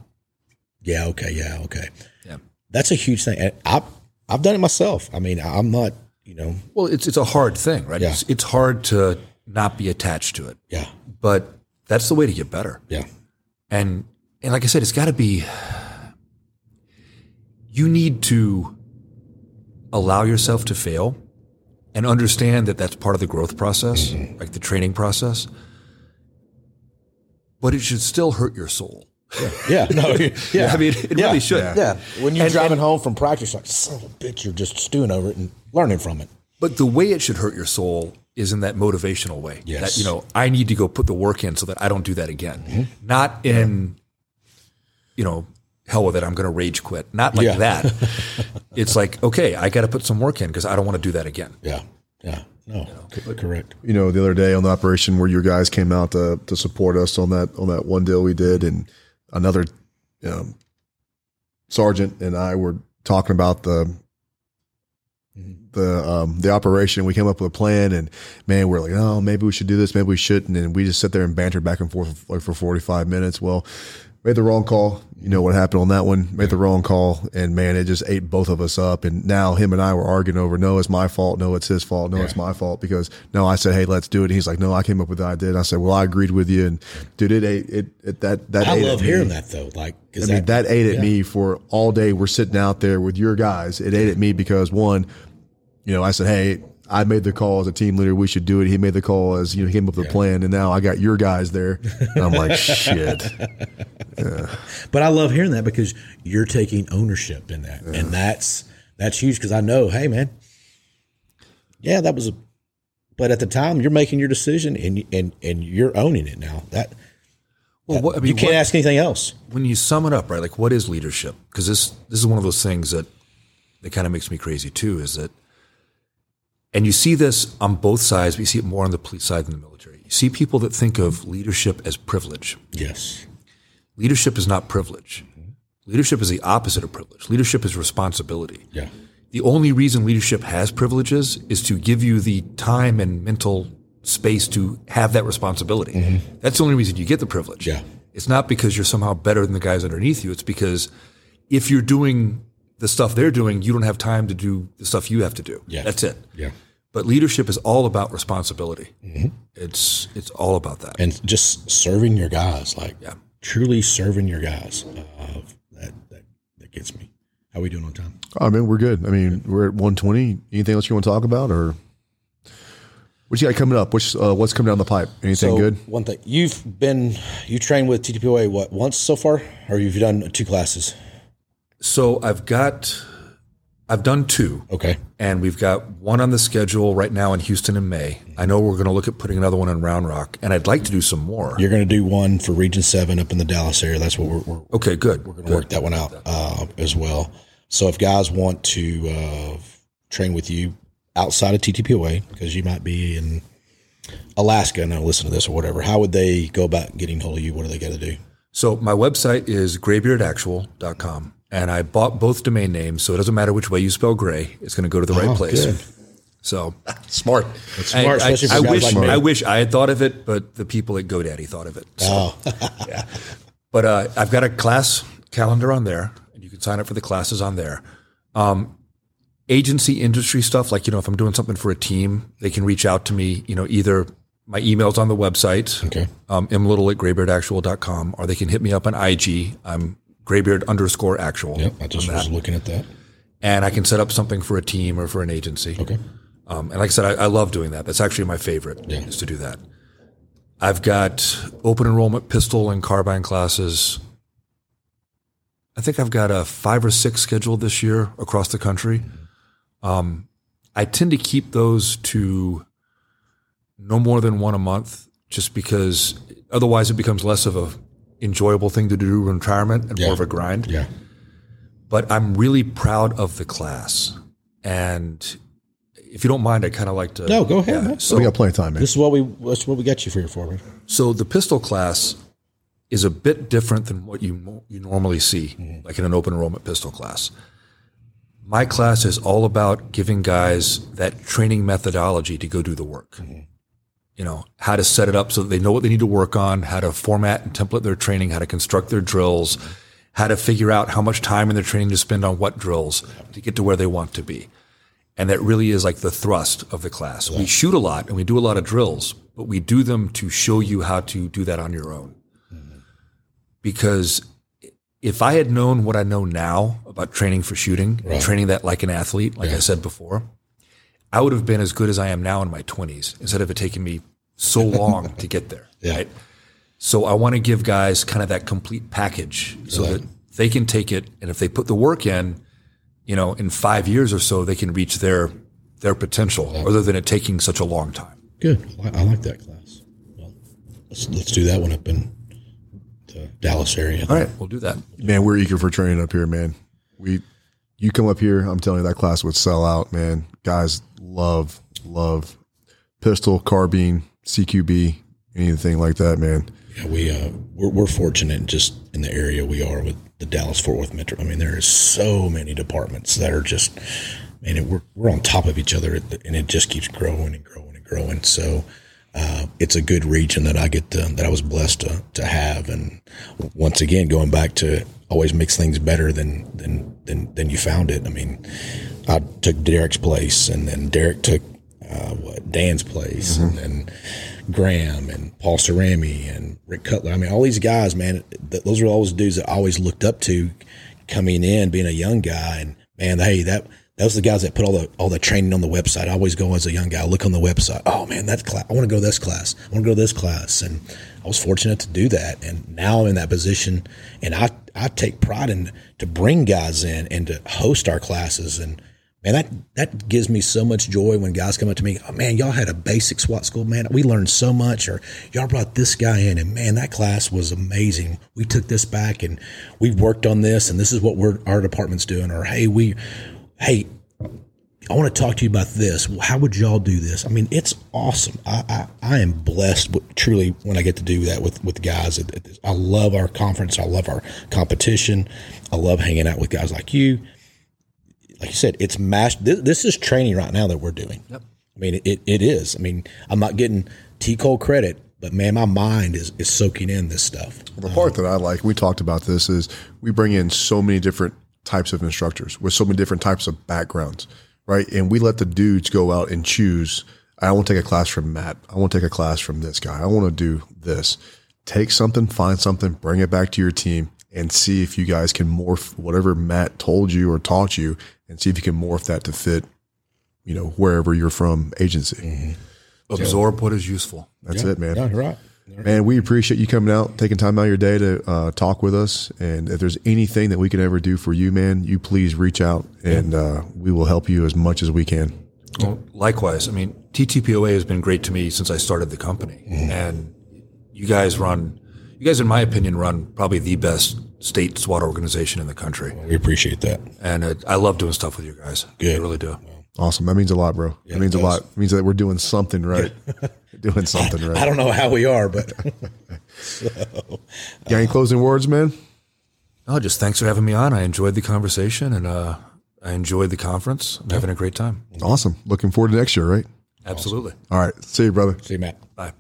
Yeah, okay, yeah, okay. Yeah. That's a huge thing. And I I've done it myself. I mean, I'm not, you know, Well, it's, it's a hard thing, right? Yeah. It's, it's hard to not be attached to it, yeah, but that's the way to get better. yeah, And and like I said, it's got to be. You need to allow yourself to fail, and understand that that's part of the growth process, like the training process. But it should still hurt your soul. yeah, no, yeah. I mean, it Yeah. really should. Yeah, when you're And- driving and- home from practice, like son of a bitch, you're just stewing over it and learning from it. But the way it should hurt your soul is in that motivational way. Yes. That, you know, I need to go put the work in so that I don't do that again. Mm-hmm. Not in, you know, hell with it, I'm going to rage quit. Not like Yeah. that. it's like, okay, I got to put some work in because I don't want to do that again. Yeah, yeah. No, c- correct. you know, the other day on the operation where your guys came out to to support us on that on that one deal we did, and another um, sergeant and I were talking about the the um, the operation. We came up with a plan, and man, we're like, oh, maybe we should do this, maybe we shouldn't, and we just sit there and banter back and forth like for forty five minutes. Well, made the wrong call. You know what happened on that one? Made the wrong call, and man, it just ate both of us up. And now him and I were arguing over, no, it's my fault. No, it's his fault. No, it's my fault because no, I said, hey, let's do it. And he's like, no, I came up with the idea. And I said, well, I agreed with you. And dude, it ate it, it that that I ate love at me. hearing that though. Like, I mean, that ate at me for all day. We're sitting out there with your guys. It ate at me because one, you know, I said, hey, I made the call as a team leader. We should do it. He made the call as you know, he came up with a plan, and now I got your guys there. And I'm like, shit. But I love hearing that because you're taking ownership in that, and that's that's huge. Because I know, hey man, yeah, that was a. But at the time, you're making your decision, and and and you're owning it now. That Well, what, I mean, you can't what- ask anything else. when you sum it up, right? Like, what is leadership? Because this this is one of those things that that kind of makes me crazy too. Is that, and you see this on both sides, but you see it more on the police side than the military. You see people that think of leadership as privilege. Yes. Leadership is not privilege. Leadership is the opposite of privilege. Leadership is responsibility. Yeah. The only reason leadership has privileges is to give you the time and mental space to have that responsibility. Mm-hmm. That's the only reason you get the privilege. Yeah. It's not because you're somehow better than the guys underneath you. It's because if you're doing the stuff they're doing, you don't have time to do the stuff you have to do. Yeah. That's it. Yeah. But leadership is all about responsibility. It's it's all about that. And just serving your guys, like Yeah. truly serving your guys. Uh, that that that gets me. How we doing on time? I mean, we're good. I mean, we're at 120. Anything else you want to talk about, or what you got coming up? What's uh, what's coming down the pipe? Anything So good? one thing you've been you trained with TTPOA what once so far, or you've done two classes? So I've got I've done two. Okay. and we've got one on the schedule right now in Houston in May. I know we're going to look at putting another one in Round Rock, and I'd like to do some more. You're going to do one for Region Seven up in the Dallas area. That's what we're, we're, okay, good. we're going to work that one out uh, as well. So if guys want to uh, train with you outside of TTPOA, because you might be in Alaska and listen to this or whatever, how would they go about getting hold of you? What do they got to do? So my website is graybeardactual.com, and I bought both domain names, so it doesn't matter which way you spell gray; it's going to go to the right Oh, place. good. So Smart. smart, I, especially for I wish like. I wish I had thought of it, but the people at GoDaddy thought of it. So, Oh, But uh, I've got a class calendar on there, and you can sign up for the classes on there. Um, agency industry stuff, like you know, if I'm doing something for a team, they can reach out to me. You know, either my email's on the website, okay. um, mlittle at graybeardactual.com, or they can hit me up on IG. I'm graybeard underscore actual. Yep. I just was looking at that. and I can set up something for a team or for an agency. Okay. Um, and like I said, I, I love doing that. That's actually my favorite Yeah. is to do that. I've got open enrollment pistol and carbine classes. I think I've got a five or six scheduled this year across the country. Um, I tend to keep those to no more than one a month, just because otherwise it becomes less of a enjoyable thing to do in retirement and Yeah. more of a grind Yeah. but I'm really proud of the class. And if you don't mind, I kind of like to. No, go ahead, man. we got plenty of time, man. This is what we. That's what we got you for here foreman. so the pistol class is a bit different than what you you normally see, mm-hmm. like in an open enrollment pistol class. My class is all about giving guys that training methodology to go do the work. Mm-hmm. You know, how to set it up so that they know what they need to work on, how to format and template their training, how to construct their drills, how to figure out how much time in their training to spend on what drills to get to where they want to be. And that really is like the thrust of the class. We shoot a lot and we do a lot of drills, but we do them to show you how to do that on your own. Mm-hmm. Because if I had known what I know now about training for shooting, and training that like an athlete, like I said before, I would have been as good as I am now in my 20s instead of it taking me so long to get there. Yeah. Right. So I want to give guys kind of that complete package so that they can take it. And if they put the work in, you know, in five years or so, they can reach their, their potential rather than it taking such a long time. Good. I I like that class. Well, let's let's do that one up in the Dallas area. All right. We'll do that. Man, we're eager for training up here, man. We, you come up here, I'm telling you, that class would sell out, man. Guys love, love pistol, carbine, CQB, anything like that, man. Yeah, we uh, we're, we're fortunate just in the area we are with the Dallas Fort Worth Metro. I mean, there is so many departments that are just, man, it, we're we're on top of each other, and it just keeps growing and growing and growing. So. Uh, it's a good region that I get to, that I was blessed to, to have, and once again, going back to always makes things better than than than, than you found it. I mean, I took Derek's place, and then Derek took uh, what Dan's place, and then Graham and Paul Cerami and Rick Cutler. I mean, all these guys, man, th- those are always dudes that I always looked up to coming in, being a young guy. And man, hey, that those are the guys that put all the all the training on the website. I always go as a young guy, look on the website. Oh man, that class, I want to go to this class. I want to go to this class. And I was fortunate to do that. And now I'm in that position, and I I take pride in to bring guys in and to host our classes and Man, that that gives me so much joy when guys come up to me. Oh, man, y'all had a basic SWAT school. Man, we learned so much. Or y'all brought this guy in, and man, that class was amazing. We took this back, and we worked on this, and this is what we're our department's doing. Or hey, we, hey, I want to talk to you about this. How would y'all do this? I mean, it's awesome. I I, I am blessed with, truly when I get to do that with with guys. I love our conference. I love our competition. I love hanging out with guys like you like you said, it's mash. This, this, is training right now that we're doing. Yep. I mean, it, it is. I mean, I'm not getting TCOLE credit, but man, my mind is, is soaking in this stuff. The part that I like, we talked about this, is we bring in so many different types of instructors with so many different types of backgrounds, right? And we let the dudes go out and choose. I want to take a class from Matt. I want to take a class from this guy. I want to do this. Take something, find something, bring it back to your team, and see if you guys can morph whatever Matt told you or taught you and see if you can morph that to fit, you know, wherever you're from agency. Mm-hmm. Absorb what is useful. That's yeah. it, man. Yeah, right. Man, we appreciate you coming out, taking time out of your day to uh, talk with us. And if there's anything that we can ever do for you, man, you please reach out and uh, we will help you as much as we can. Well, likewise. I mean, TTPOA has been great to me since I started the company. Mm-hmm. And you guys run, you guys, in my opinion, run probably the best state SWAT organization in the country. We appreciate that. And it, I love doing stuff with you guys. Good. I really do. Awesome. That means a lot, bro. Yeah, that means a lot. It means that we're doing something right. doing something right. I don't know how we are, but. so, Got any closing words, man? Oh, just thanks for having me on. I enjoyed the conversation and uh, I enjoyed the conference. I'm having a great time. Awesome. Looking forward to next year, right? Absolutely. All right. See you, brother. See you, Matt. Bye.